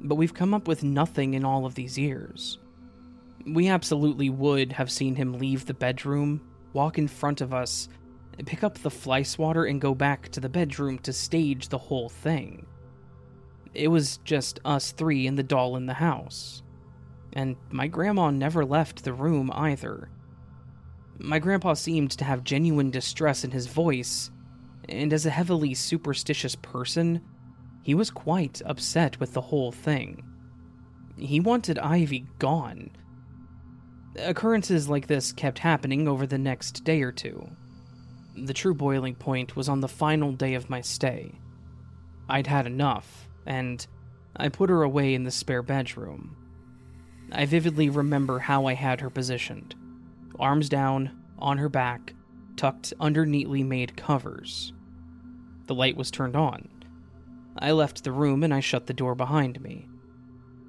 but we've come up with nothing in all of these years. We absolutely would have seen him leave the bedroom, walk in front of us, pick up the fly swatter, and go back to the bedroom to stage the whole thing. It was just us three and the doll in the house and my grandma never left the room either. My grandpa seemed to have genuine distress in his voice, and as a heavily superstitious person, he was quite upset with the whole thing. He wanted Ivy gone. Occurrences like this kept happening over the next day or two. The true boiling point was on the final day of my stay. I'd had enough, and I put her away in the spare bedroom. I vividly remember how I had her positioned arms down, on her back, tucked under neatly made covers. The light was turned on. I left the room and I shut the door behind me.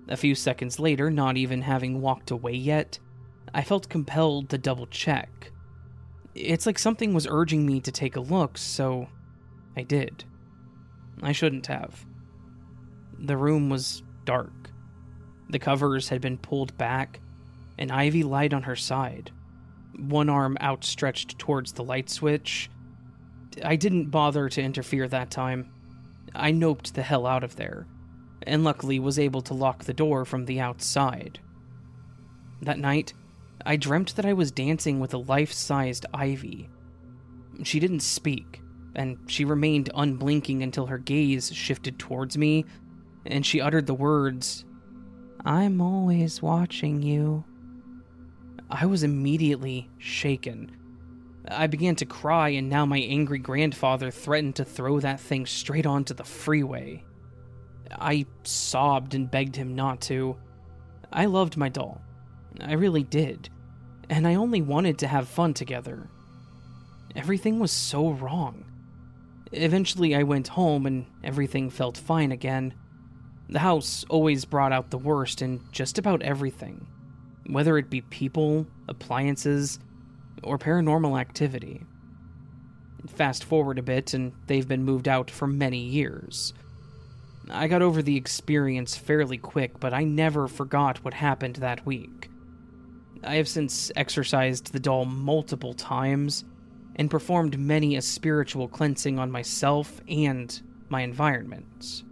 A few seconds later, not even having walked away yet, I felt compelled to double check. It's like something was urging me to take a look, so I did. I shouldn't have. The room was dark. The covers had been pulled back, and Ivy lied on her side, one arm outstretched towards the light switch. I didn't bother to interfere that time. I noped the hell out of there, and luckily was able to lock the door from the outside. That night, I dreamt that I was dancing with a life sized Ivy. She didn't speak, and she remained unblinking until her gaze shifted towards me, and she uttered the words, I'm always watching you. I was immediately shaken. I began to cry, and now my angry grandfather threatened to throw that thing straight onto the freeway. I sobbed and begged him not to. I loved my doll. I really did. And I only wanted to have fun together. Everything was so wrong. Eventually, I went home and everything felt fine again. The house always brought out the worst in just about everything, whether it be people, appliances, or paranormal activity. Fast forward a bit, and they've been moved out for many years. I got over the experience fairly quick, but I never forgot what happened that week. I have since exorcised the doll multiple times and performed many a spiritual cleansing on myself and my environment.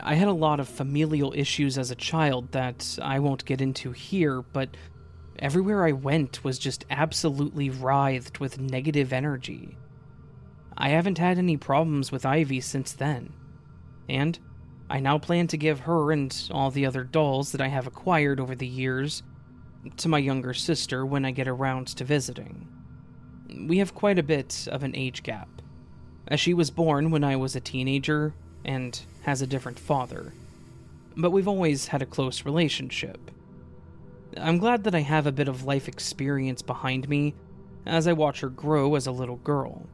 I had a lot of familial issues as a child that I won't get into here, but everywhere I went was just absolutely writhed with negative energy. I haven't had any problems with Ivy since then, and I now plan to give her and all the other dolls that I have acquired over the years to my younger sister when I get around to visiting. We have quite a bit of an age gap, as she was born when I was a teenager and has a different father, but we've always had a close relationship. I'm glad that I have a bit of life experience behind me as I watch her grow as a little girl.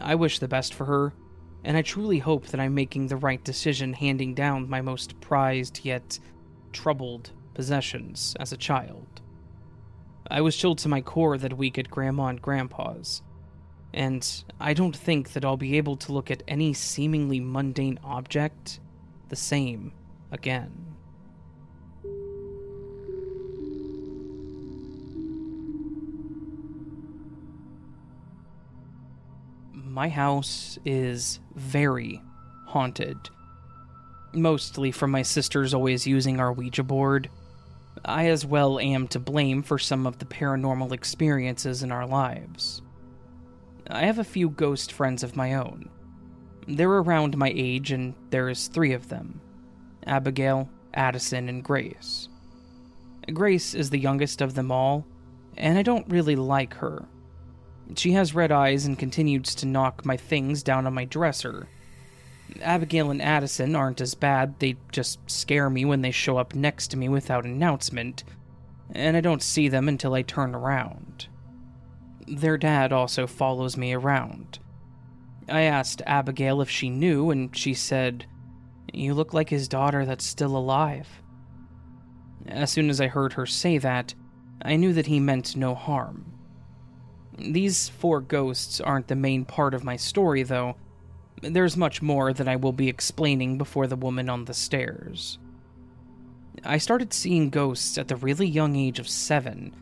I wish the best for her, and I truly hope that I'm making the right decision handing down my most prized yet troubled possessions as a child. I was chilled to my core that week at Grandma and Grandpa's, and I don't think that I'll be able to look at any seemingly mundane object the same again. My house is very haunted. Mostly from my sisters always using our Ouija board. I as well am to blame for some of the paranormal experiences in our lives. I have a few ghost friends of my own. They're around my age, and there's three of them Abigail, Addison, and Grace. Grace is the youngest of them all, and I don't really like her. She has red eyes and continues to knock my things down on my dresser. Abigail and Addison aren't as bad, they just scare me when they show up next to me without announcement, and I don't see them until I turn around. Their dad also follows me around. I asked Abigail if she knew, and she said, You look like his daughter that's still alive. As soon as I heard her say that, I knew that he meant no harm. These four ghosts aren't the main part of my story, though. There's much more that I will be explaining before the woman on the stairs. I started seeing ghosts at the really young age of seven,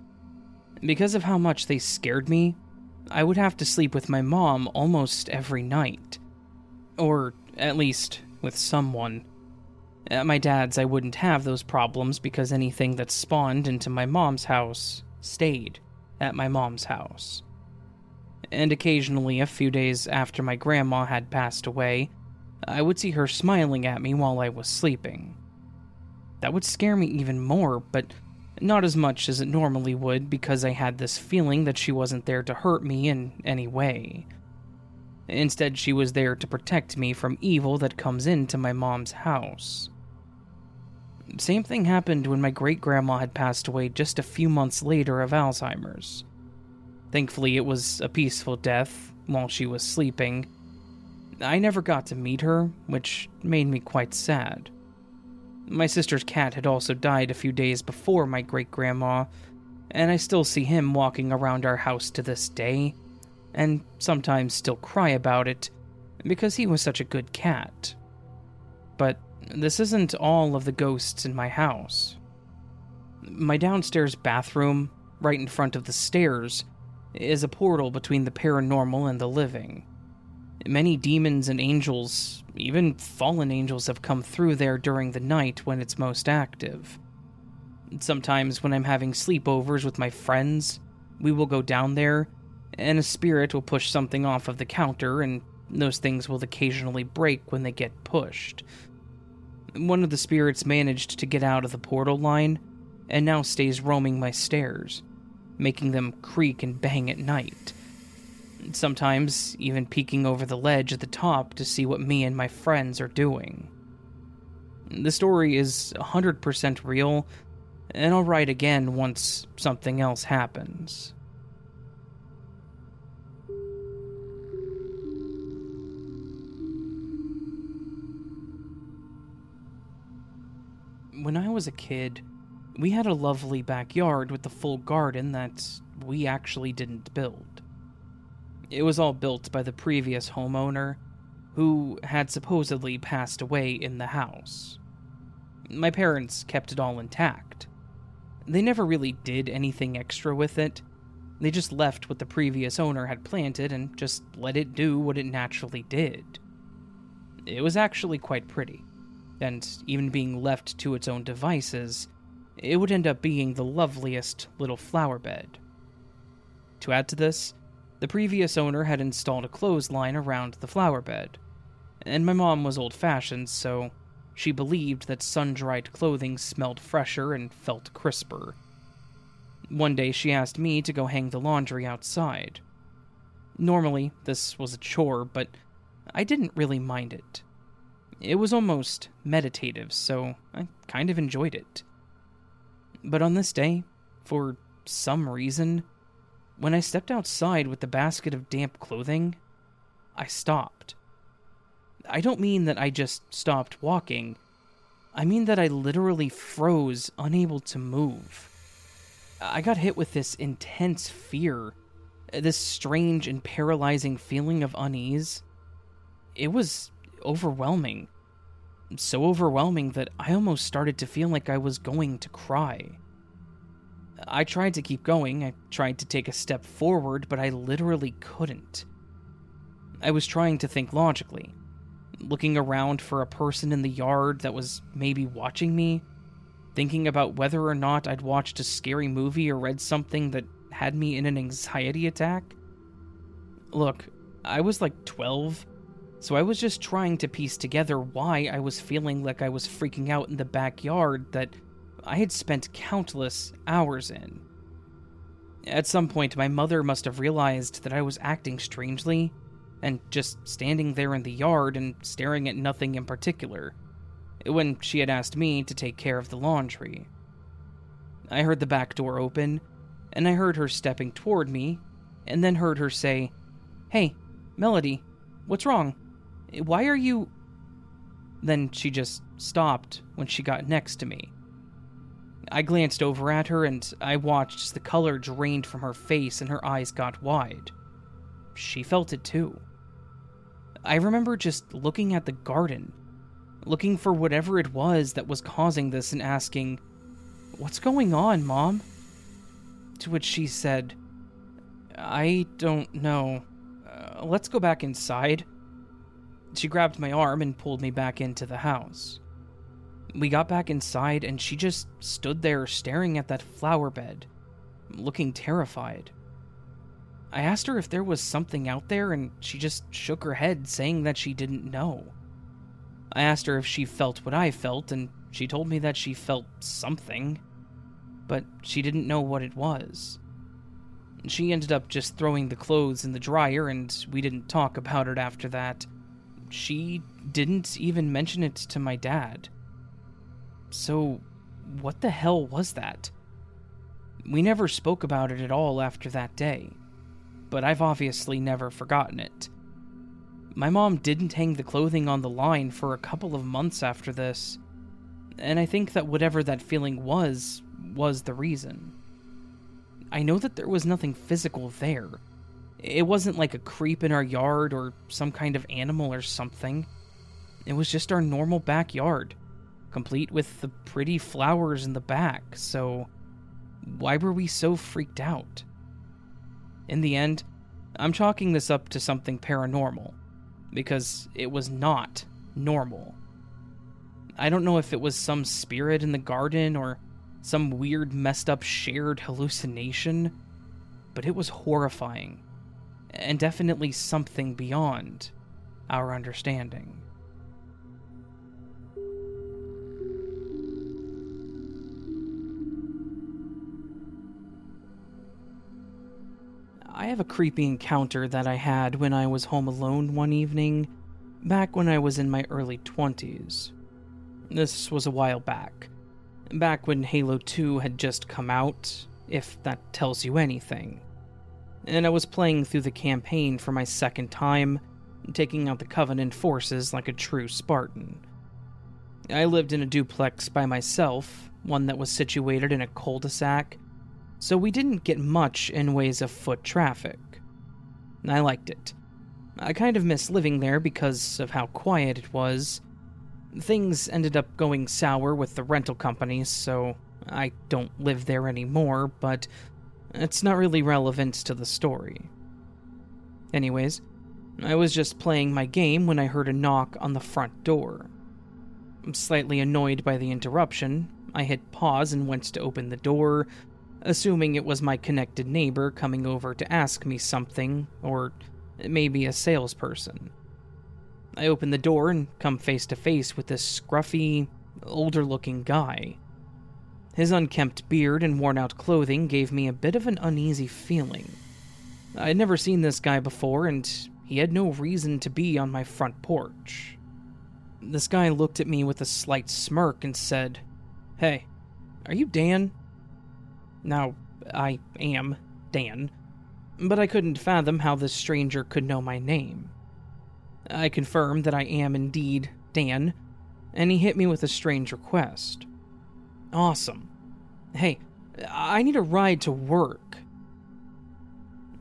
because of how much they scared me, I would have to sleep with my mom almost every night. Or, at least, with someone. At my dad's, I wouldn't have those problems because anything that spawned into my mom's house stayed at my mom's house. And occasionally, a few days after my grandma had passed away, I would see her smiling at me while I was sleeping. that would scare me even more, but not as much as it normally would because I had this feeling that she wasn't there to hurt me in any way. Instead, she was there to protect me from evil that comes into my mom's house. Same thing happened when my great grandma had passed away just a few months later of Alzheimer's. Thankfully, it was a peaceful death while she was sleeping. I never got to meet her, which made me quite sad. My sister's cat had also died a few days before my great grandma, and I still see him walking around our house to this day, and sometimes still cry about it because he was such a good cat. But this isn't all of the ghosts in my house. My downstairs bathroom, right in front of the stairs, is a portal between the paranormal and the living. Many demons and angels, even fallen angels, have come through there during the night when it's most active. Sometimes, when I'm having sleepovers with my friends, we will go down there, and a spirit will push something off of the counter, and those things will occasionally break when they get pushed. One of the spirits managed to get out of the portal line, and now stays roaming my stairs, making them creak and bang at night sometimes even peeking over the ledge at the top to see what me and my friends are doing. The story is 100% real, and I'll write again once something else happens. When I was a kid, we had a lovely backyard with a full garden that we actually didn't build. It was all built by the previous homeowner, who had supposedly passed away in the house. My parents kept it all intact. They never really did anything extra with it. They just left what the previous owner had planted and just let it do what it naturally did. It was actually quite pretty, and even being left to its own devices, it would end up being the loveliest little flower bed. To add to this, the previous owner had installed a clothesline around the flower bed, and my mom was old fashioned, so she believed that sun dried clothing smelled fresher and felt crisper. One day she asked me to go hang the laundry outside. Normally, this was a chore, but I didn't really mind it. It was almost meditative, so I kind of enjoyed it. But on this day, for some reason, when I stepped outside with the basket of damp clothing, I stopped. I don't mean that I just stopped walking. I mean that I literally froze, unable to move. I got hit with this intense fear, this strange and paralyzing feeling of unease. It was overwhelming. So overwhelming that I almost started to feel like I was going to cry. I tried to keep going, I tried to take a step forward, but I literally couldn't. I was trying to think logically, looking around for a person in the yard that was maybe watching me, thinking about whether or not I'd watched a scary movie or read something that had me in an anxiety attack. Look, I was like 12, so I was just trying to piece together why I was feeling like I was freaking out in the backyard that I had spent countless hours in. At some point, my mother must have realized that I was acting strangely and just standing there in the yard and staring at nothing in particular when she had asked me to take care of the laundry. I heard the back door open, and I heard her stepping toward me, and then heard her say, Hey, Melody, what's wrong? Why are you. Then she just stopped when she got next to me. I glanced over at her and I watched as the color drained from her face and her eyes got wide. She felt it too. I remember just looking at the garden, looking for whatever it was that was causing this and asking, What's going on, Mom? To which she said, I don't know. Uh, let's go back inside. She grabbed my arm and pulled me back into the house. We got back inside, and she just stood there staring at that flower bed, looking terrified. I asked her if there was something out there, and she just shook her head, saying that she didn't know. I asked her if she felt what I felt, and she told me that she felt something, but she didn't know what it was. She ended up just throwing the clothes in the dryer, and we didn't talk about it after that. She didn't even mention it to my dad. So, what the hell was that? We never spoke about it at all after that day, but I've obviously never forgotten it. My mom didn't hang the clothing on the line for a couple of months after this, and I think that whatever that feeling was, was the reason. I know that there was nothing physical there. It wasn't like a creep in our yard or some kind of animal or something. It was just our normal backyard, complete with the pretty flowers in the back, so why were we so freaked out? In the end, I'm chalking this up to something paranormal, because it was not normal. I don't know if it was some spirit in the garden or some weird, messed up shared hallucination, but it was horrifying, and definitely something beyond our understanding. I have a creepy encounter that I had when I was home alone one evening, back when I was in my early 20s. This was a while back back when Halo 2 had just come out, if that tells you anything. And I was playing through the campaign for my second time, taking out the Covenant forces like a true Spartan. I lived in a duplex by myself, one that was situated in a cul de sac, so we didn't get much in ways of foot traffic. I liked it. I kind of miss living there because of how quiet it was, Things ended up going sour with the rental companies, so I don't live there anymore, but it's not really relevant to the story. Anyways, I was just playing my game when I heard a knock on the front door. Slightly annoyed by the interruption, I hit pause and went to open the door, assuming it was my connected neighbor coming over to ask me something, or maybe a salesperson. I open the door and come face to face with this scruffy, older looking guy. His unkempt beard and worn out clothing gave me a bit of an uneasy feeling. I had never seen this guy before, and he had no reason to be on my front porch. This guy looked at me with a slight smirk and said, Hey, are you Dan? Now, I am Dan, but I couldn't fathom how this stranger could know my name. I confirmed that I am indeed Dan, and he hit me with a strange request. Awesome. Hey, I need a ride to work.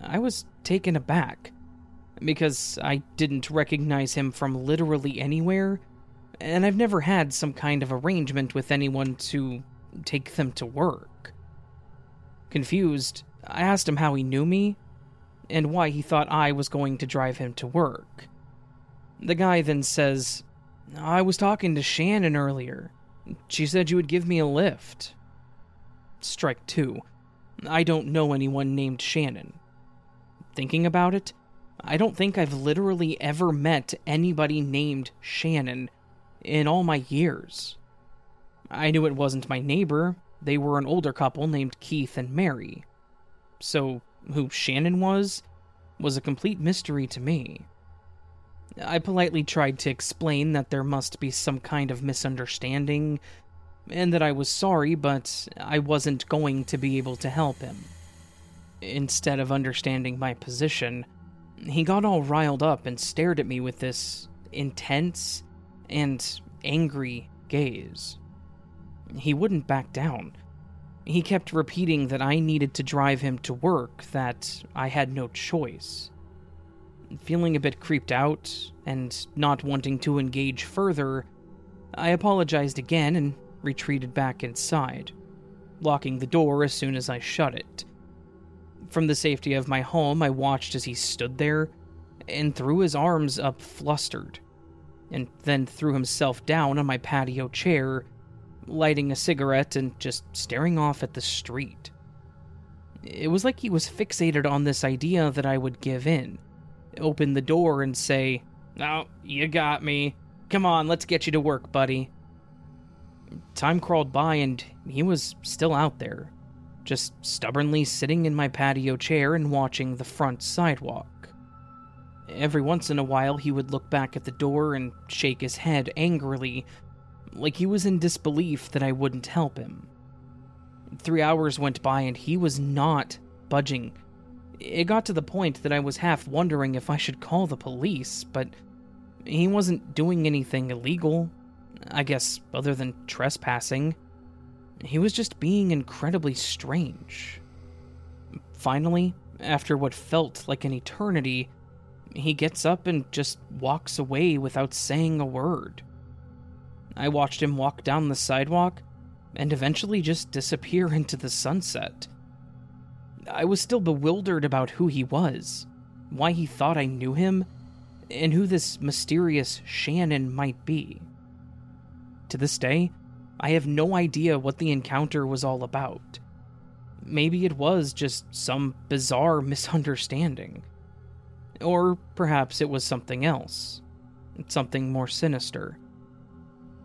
I was taken aback because I didn't recognize him from literally anywhere, and I've never had some kind of arrangement with anyone to take them to work. Confused, I asked him how he knew me and why he thought I was going to drive him to work. The guy then says, I was talking to Shannon earlier. She said you would give me a lift. Strike two. I don't know anyone named Shannon. Thinking about it, I don't think I've literally ever met anybody named Shannon in all my years. I knew it wasn't my neighbor, they were an older couple named Keith and Mary. So, who Shannon was, was a complete mystery to me. I politely tried to explain that there must be some kind of misunderstanding, and that I was sorry, but I wasn't going to be able to help him. Instead of understanding my position, he got all riled up and stared at me with this intense and angry gaze. He wouldn't back down. He kept repeating that I needed to drive him to work, that I had no choice. Feeling a bit creeped out and not wanting to engage further, I apologized again and retreated back inside, locking the door as soon as I shut it. From the safety of my home, I watched as he stood there and threw his arms up flustered, and then threw himself down on my patio chair, lighting a cigarette and just staring off at the street. It was like he was fixated on this idea that I would give in open the door and say, No, you got me. Come on, let's get you to work, buddy. Time crawled by and he was still out there, just stubbornly sitting in my patio chair and watching the front sidewalk. Every once in a while, he would look back at the door and shake his head angrily, like he was in disbelief that I wouldn't help him. Three hours went by and he was not budging. It got to the point that I was half wondering if I should call the police, but he wasn't doing anything illegal, I guess, other than trespassing. He was just being incredibly strange. Finally, after what felt like an eternity, he gets up and just walks away without saying a word. I watched him walk down the sidewalk and eventually just disappear <laughs> into the sunset. I was still bewildered about who he was, why he thought I knew him, and who this mysterious Shannon might be. To this day, I have no idea what the encounter was all about. Maybe it was just some bizarre misunderstanding. Or perhaps it was something else. Something more sinister.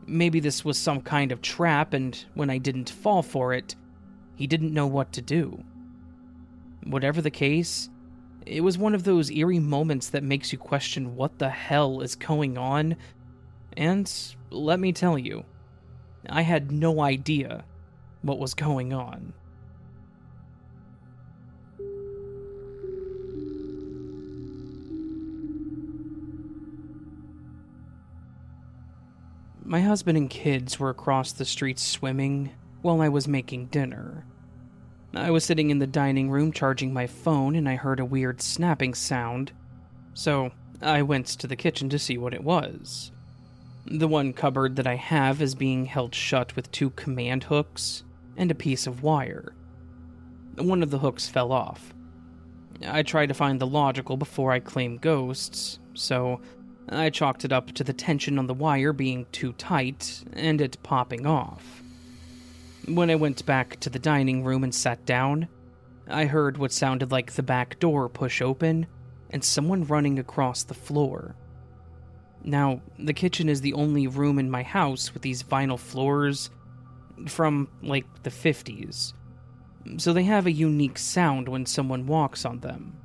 Maybe this was some kind of trap, and when I didn't fall for it, he didn't know what to do. Whatever the case, it was one of those eerie moments that makes you question what the hell is going on. And let me tell you, I had no idea what was going on. My husband and kids were across the street swimming while I was making dinner. I was sitting in the dining room charging my phone and I heard a weird snapping sound, so I went to the kitchen to see what it was. The one cupboard that I have is being held shut with two command hooks and a piece of wire. One of the hooks fell off. I try to find the logical before I claim ghosts, so I chalked it up to the tension on the wire being too tight and it popping off. When I went back to the dining room and sat down, I heard what sounded like the back door push open and someone running across the floor. Now, the kitchen is the only room in my house with these vinyl floors from, like, the 50s. So they have a unique sound when someone walks on them.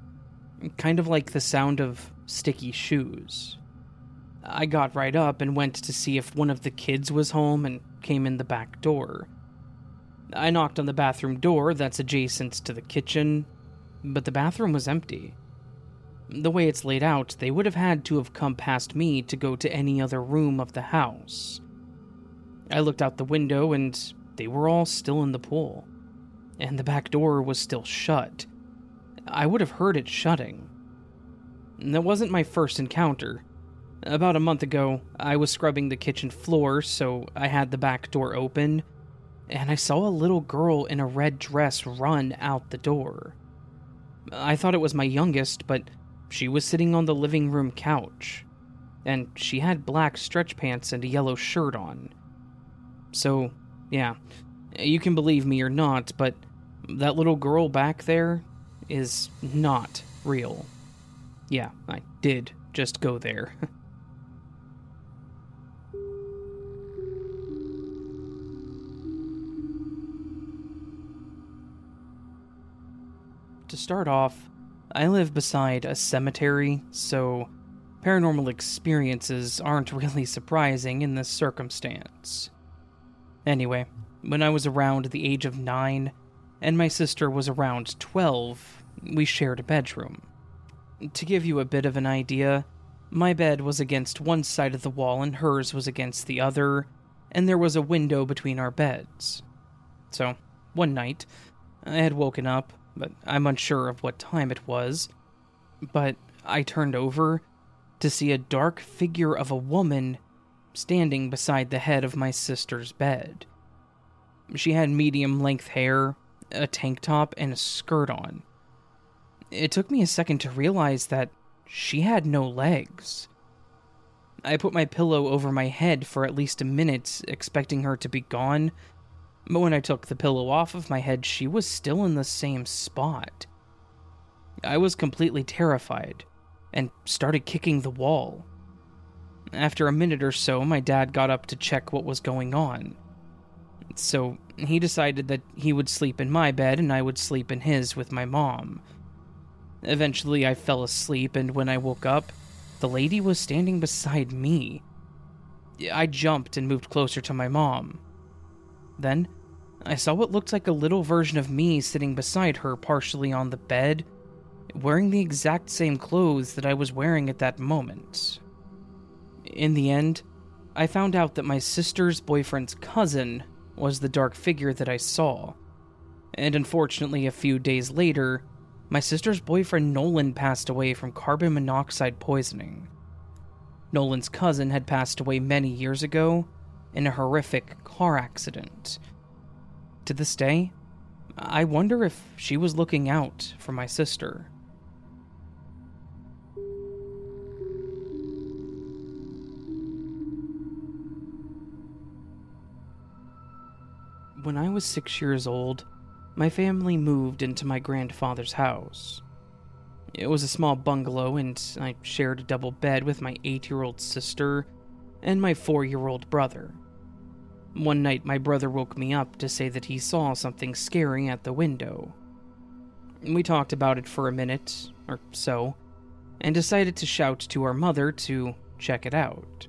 Kind of like the sound of sticky shoes. I got right up and went to see if one of the kids was home and came in the back door. I knocked on the bathroom door that's adjacent to the kitchen, but the bathroom was empty. The way it's laid out, they would have had to have come past me to go to any other room of the house. I looked out the window and they were all still in the pool, and the back door was still shut. I would have heard it shutting. That wasn't my first encounter. About a month ago, I was scrubbing the kitchen floor, so I had the back door open, and I saw a little girl in a red dress run out the door. I thought it was my youngest, but she was sitting on the living room couch, and she had black stretch pants and a yellow shirt on. So, yeah, you can believe me or not, but that little girl back there is not real. Yeah, I did just go there. <laughs> To start off, I live beside a cemetery, so paranormal experiences aren't <laughs> really surprising in this circumstance. Anyway, when I was around the age of 9 and my sister was around 12, we shared a bedroom. To give you a bit of an idea, my bed was against one side of the wall and hers was against the other, and there was a window between our beds. So, one night, I had woken up, but I'm unsure of what time it was. But I turned over to see a dark figure of a woman standing beside the head of my sister's bed. She had medium length hair, a tank top, and a skirt on. It took me a second to realize that she had no legs. I put my pillow over my head for at least a minute, expecting her to be gone, but when I took the pillow off of my head, she was still in the same spot. I was completely terrified and started kicking the wall. After a minute or so, my dad got up to check what was going on. So he decided that he would sleep in my bed and I would sleep in his with my mom. Eventually, I fell asleep, and when I woke up, the lady was standing beside me. I jumped and moved closer to my mom. Then, I saw what looked like a little version of me sitting beside her, partially on the bed, wearing the exact same clothes that I was wearing at that moment. In the end, I found out that my sister's boyfriend's cousin was the dark figure that I saw. And unfortunately, a few days later, my sister's boyfriend Nolan passed away from carbon monoxide poisoning. Nolan's cousin had passed away many years ago in a horrific car accident. To this day, I wonder if she was looking out for my sister. When I was six years old, my family moved into my grandfather's house. It was a small bungalow, and I shared a double bed with my eight year old sister and my four year old brother. One night, my brother woke me up to say that he saw something scary at the window. We talked about it for a minute or so, and decided to shout to our mother to check it out.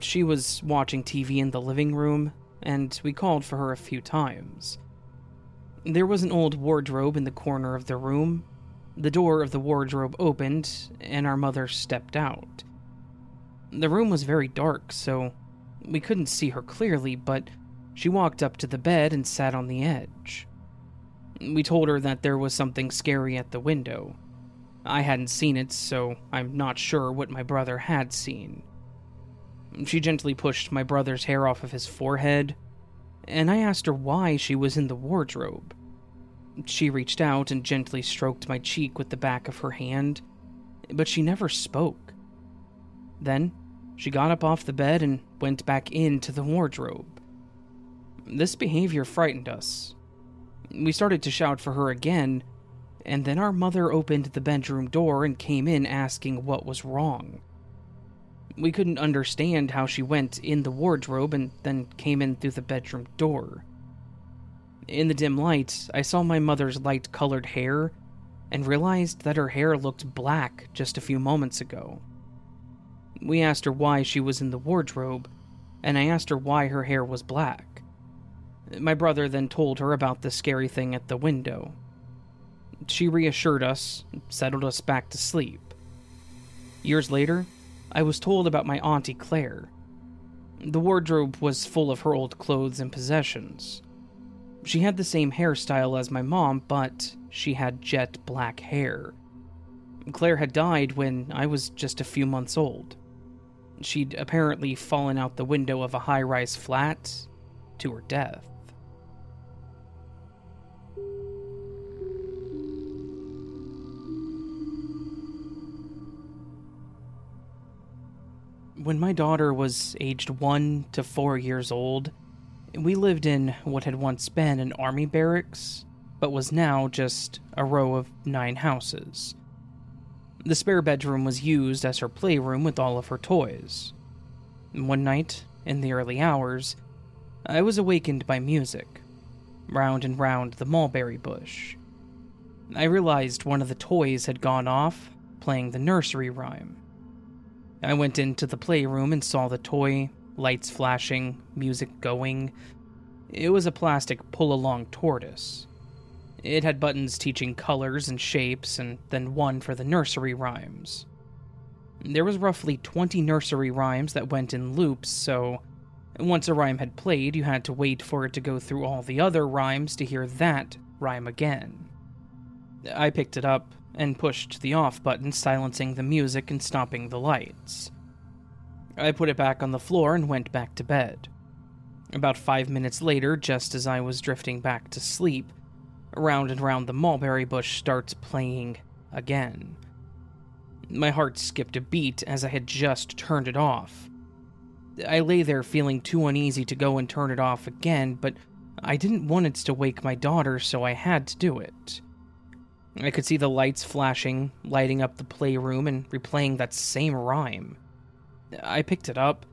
She was watching TV in the living room, and we called for her a few times. There was an old wardrobe in the corner of the room. The door of the wardrobe opened, and our mother stepped out. The room was very dark, so we couldn't see her clearly, but she walked up to the bed and sat on the edge. We told her that there was something scary at the window. I hadn't seen it, so I'm not sure what my brother had seen. She gently pushed my brother's hair off of his forehead, and I asked her why she was in the wardrobe. She reached out and gently stroked my cheek with the back of her hand, but she never spoke. Then, she got up off the bed and went back into the wardrobe. This behavior frightened us. We started to shout for her again, and then our mother opened the bedroom door and came in asking what was wrong. We couldn't understand how she went in the wardrobe and then came in through the bedroom door. In the dim light, I saw my mother's light colored hair and realized that her hair looked black just a few moments ago. We asked her why she was in the wardrobe, and I asked her why her hair was black. My brother then told her about the scary thing at the window. She reassured us, settled us back to sleep. Years later, I was told about my Auntie Claire. The wardrobe was full of her old clothes and possessions. She had the same hairstyle as my mom, but she had jet black hair. Claire had died when I was just a few months old. She'd apparently fallen out the window of a high rise flat to her death. When my daughter was aged one to four years old, we lived in what had once been an army barracks, but was now just a row of nine houses. The spare bedroom was used as her playroom with all of her toys. One night, in the early hours, I was awakened by music, round and round the mulberry bush. I realized one of the toys had gone off, playing the nursery rhyme. I went into the playroom and saw the toy, lights flashing, music going. It was a plastic pull along tortoise. It had buttons teaching colors and shapes, and then one for the nursery rhymes. There was roughly 20 nursery rhymes that went in loops, so once a rhyme had played, you had to wait for it to go through all the other rhymes to hear that rhyme again. I picked it up and pushed the off button, silencing the music and stopping the lights. I put it back on the floor and went back to bed. About five minutes later, just as I was drifting back to sleep, round and round the mulberry bush starts playing again. My heart skipped a beat as I had just turned it off. I lay there feeling too uneasy to go and turn it off again, but I didn't want it to wake my daughter, so I had to do it. I could see the lights flashing, lighting up the playroom, and replaying that same rhyme. I picked it up.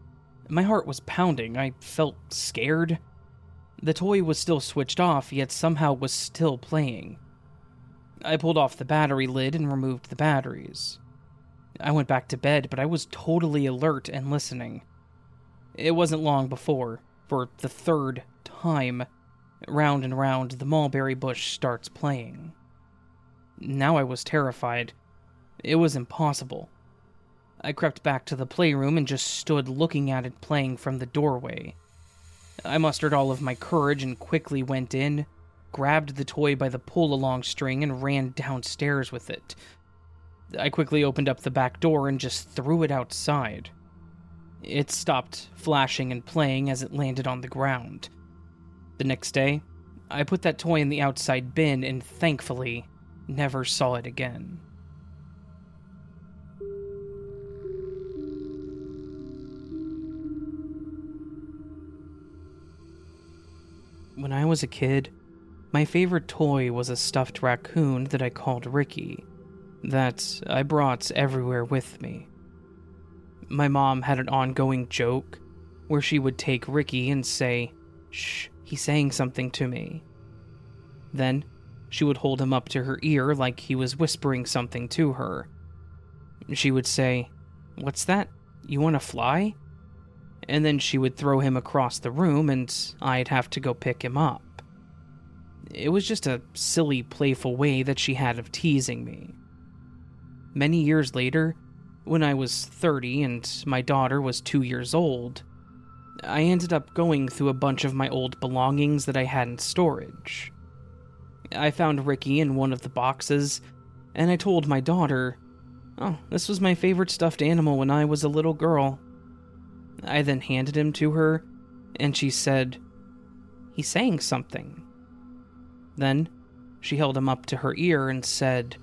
My heart was pounding. I felt scared. The toy was still switched off, yet somehow was still playing. I pulled off the battery lid and removed the batteries. I went back to bed, but I was totally alert and listening. It wasn't long before, for the third time, round and round the mulberry bush starts playing. Now I was terrified. It was impossible. I crept back to the playroom and just stood looking at it playing from the doorway. I mustered all of my courage and quickly went in, grabbed the toy by the pull along string, and ran downstairs with it. I quickly opened up the back door and just threw it outside. It stopped flashing and playing as it landed on the ground. The next day, I put that toy in the outside bin and thankfully never saw it again. When I was a kid, my favorite toy was a stuffed raccoon that I called Ricky, that I brought everywhere with me. My mom had an ongoing joke where she would take Ricky and say, Shh, he's saying something to me. Then she would hold him up to her ear like he was whispering something to her. She would say, What's that? You want to fly? And then she would throw him across the room and I'd have to go pick him up. It was just a silly, playful way that she had of teasing me. Many years later, when I was 30 and my daughter was two years old, I ended up going through a bunch of my old belongings that I had in storage. I found Ricky in one of the boxes, and I told my daughter, Oh, this was my favorite stuffed animal when I was a little girl. I then handed him to her, and she said, He's saying something. Then she held him up to her ear and said,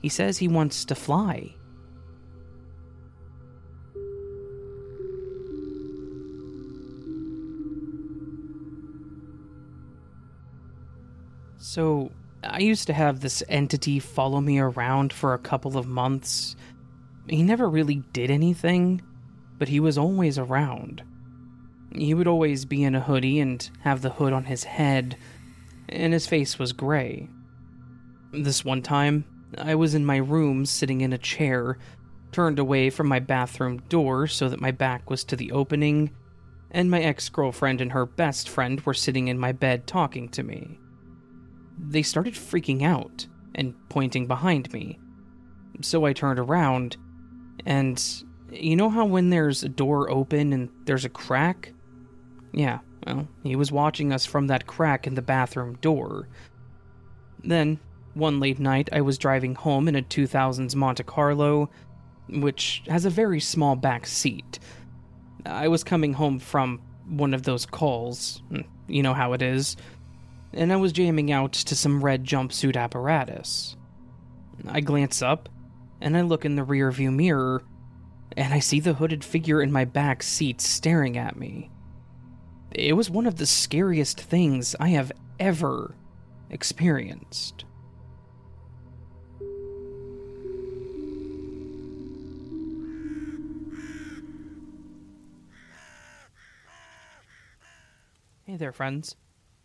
He says he wants to fly. So, I used to have this entity follow me around for a couple of months. He never really did anything, but he was always around. He would always be in a hoodie and have the hood on his head, and his face was gray. This one time, I was in my room sitting in a chair, turned away from my bathroom door so that my back was to the opening, and my ex girlfriend and her best friend were sitting in my bed talking to me. They started freaking out and pointing behind me. So I turned around, and you know how when there's a door open and there's a crack? Yeah, well, he was watching us from that crack in the bathroom door. Then, one late night, I was driving home in a 2000s Monte Carlo, which has a very small back seat. I was coming home from one of those calls, hmm, you know how it is, and I was jamming out to some red jumpsuit apparatus. I glance up, and I look in the rearview mirror, and I see the hooded figure in my back seat staring at me. It was one of the scariest things I have ever experienced. Hey there, friends.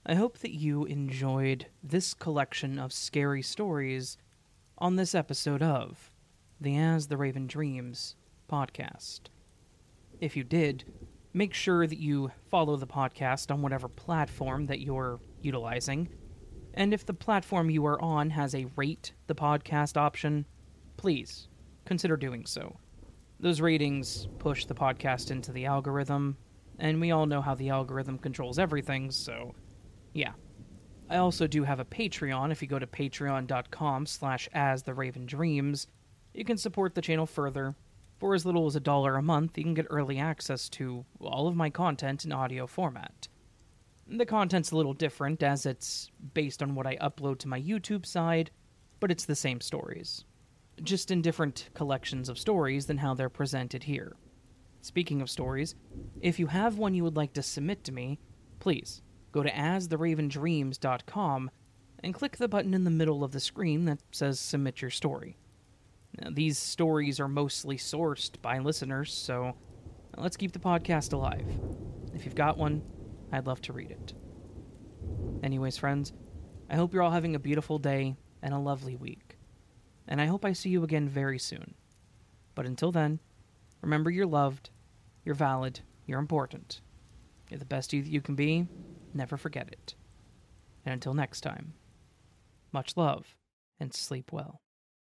I hope that you enjoyed this collection of scary stories on this episode of The As the Raven Dreams podcast. If you did, make sure that you follow the podcast on whatever platform that you're utilizing. And if the platform you are on has a rate the podcast option, please consider doing so. Those ratings push the podcast into the algorithm, and we all know how the algorithm controls everything, so yeah. I also do have a Patreon. If you go to patreon.com slash as the Raven Dreams, you can support the channel further for as little as a dollar a month, you can get early access to all of my content in audio format. The content's a little different as it's based on what I upload to my YouTube side, but it's the same stories. Just in different collections of stories than how they're presented here. Speaking of stories, if you have one you would like to submit to me, please go to astheravendreams.com and click the button in the middle of the screen that says Submit Your Story. These stories are mostly sourced by listeners, so let's keep the podcast alive. If you've got one, I'd love to read it. Anyways, friends, I hope you're all having a beautiful day and a lovely week. And I hope I see you again very soon. But until then, remember you're loved, you're valid, you're important. You're the best you you can be. Never forget it. And until next time, much love and sleep well.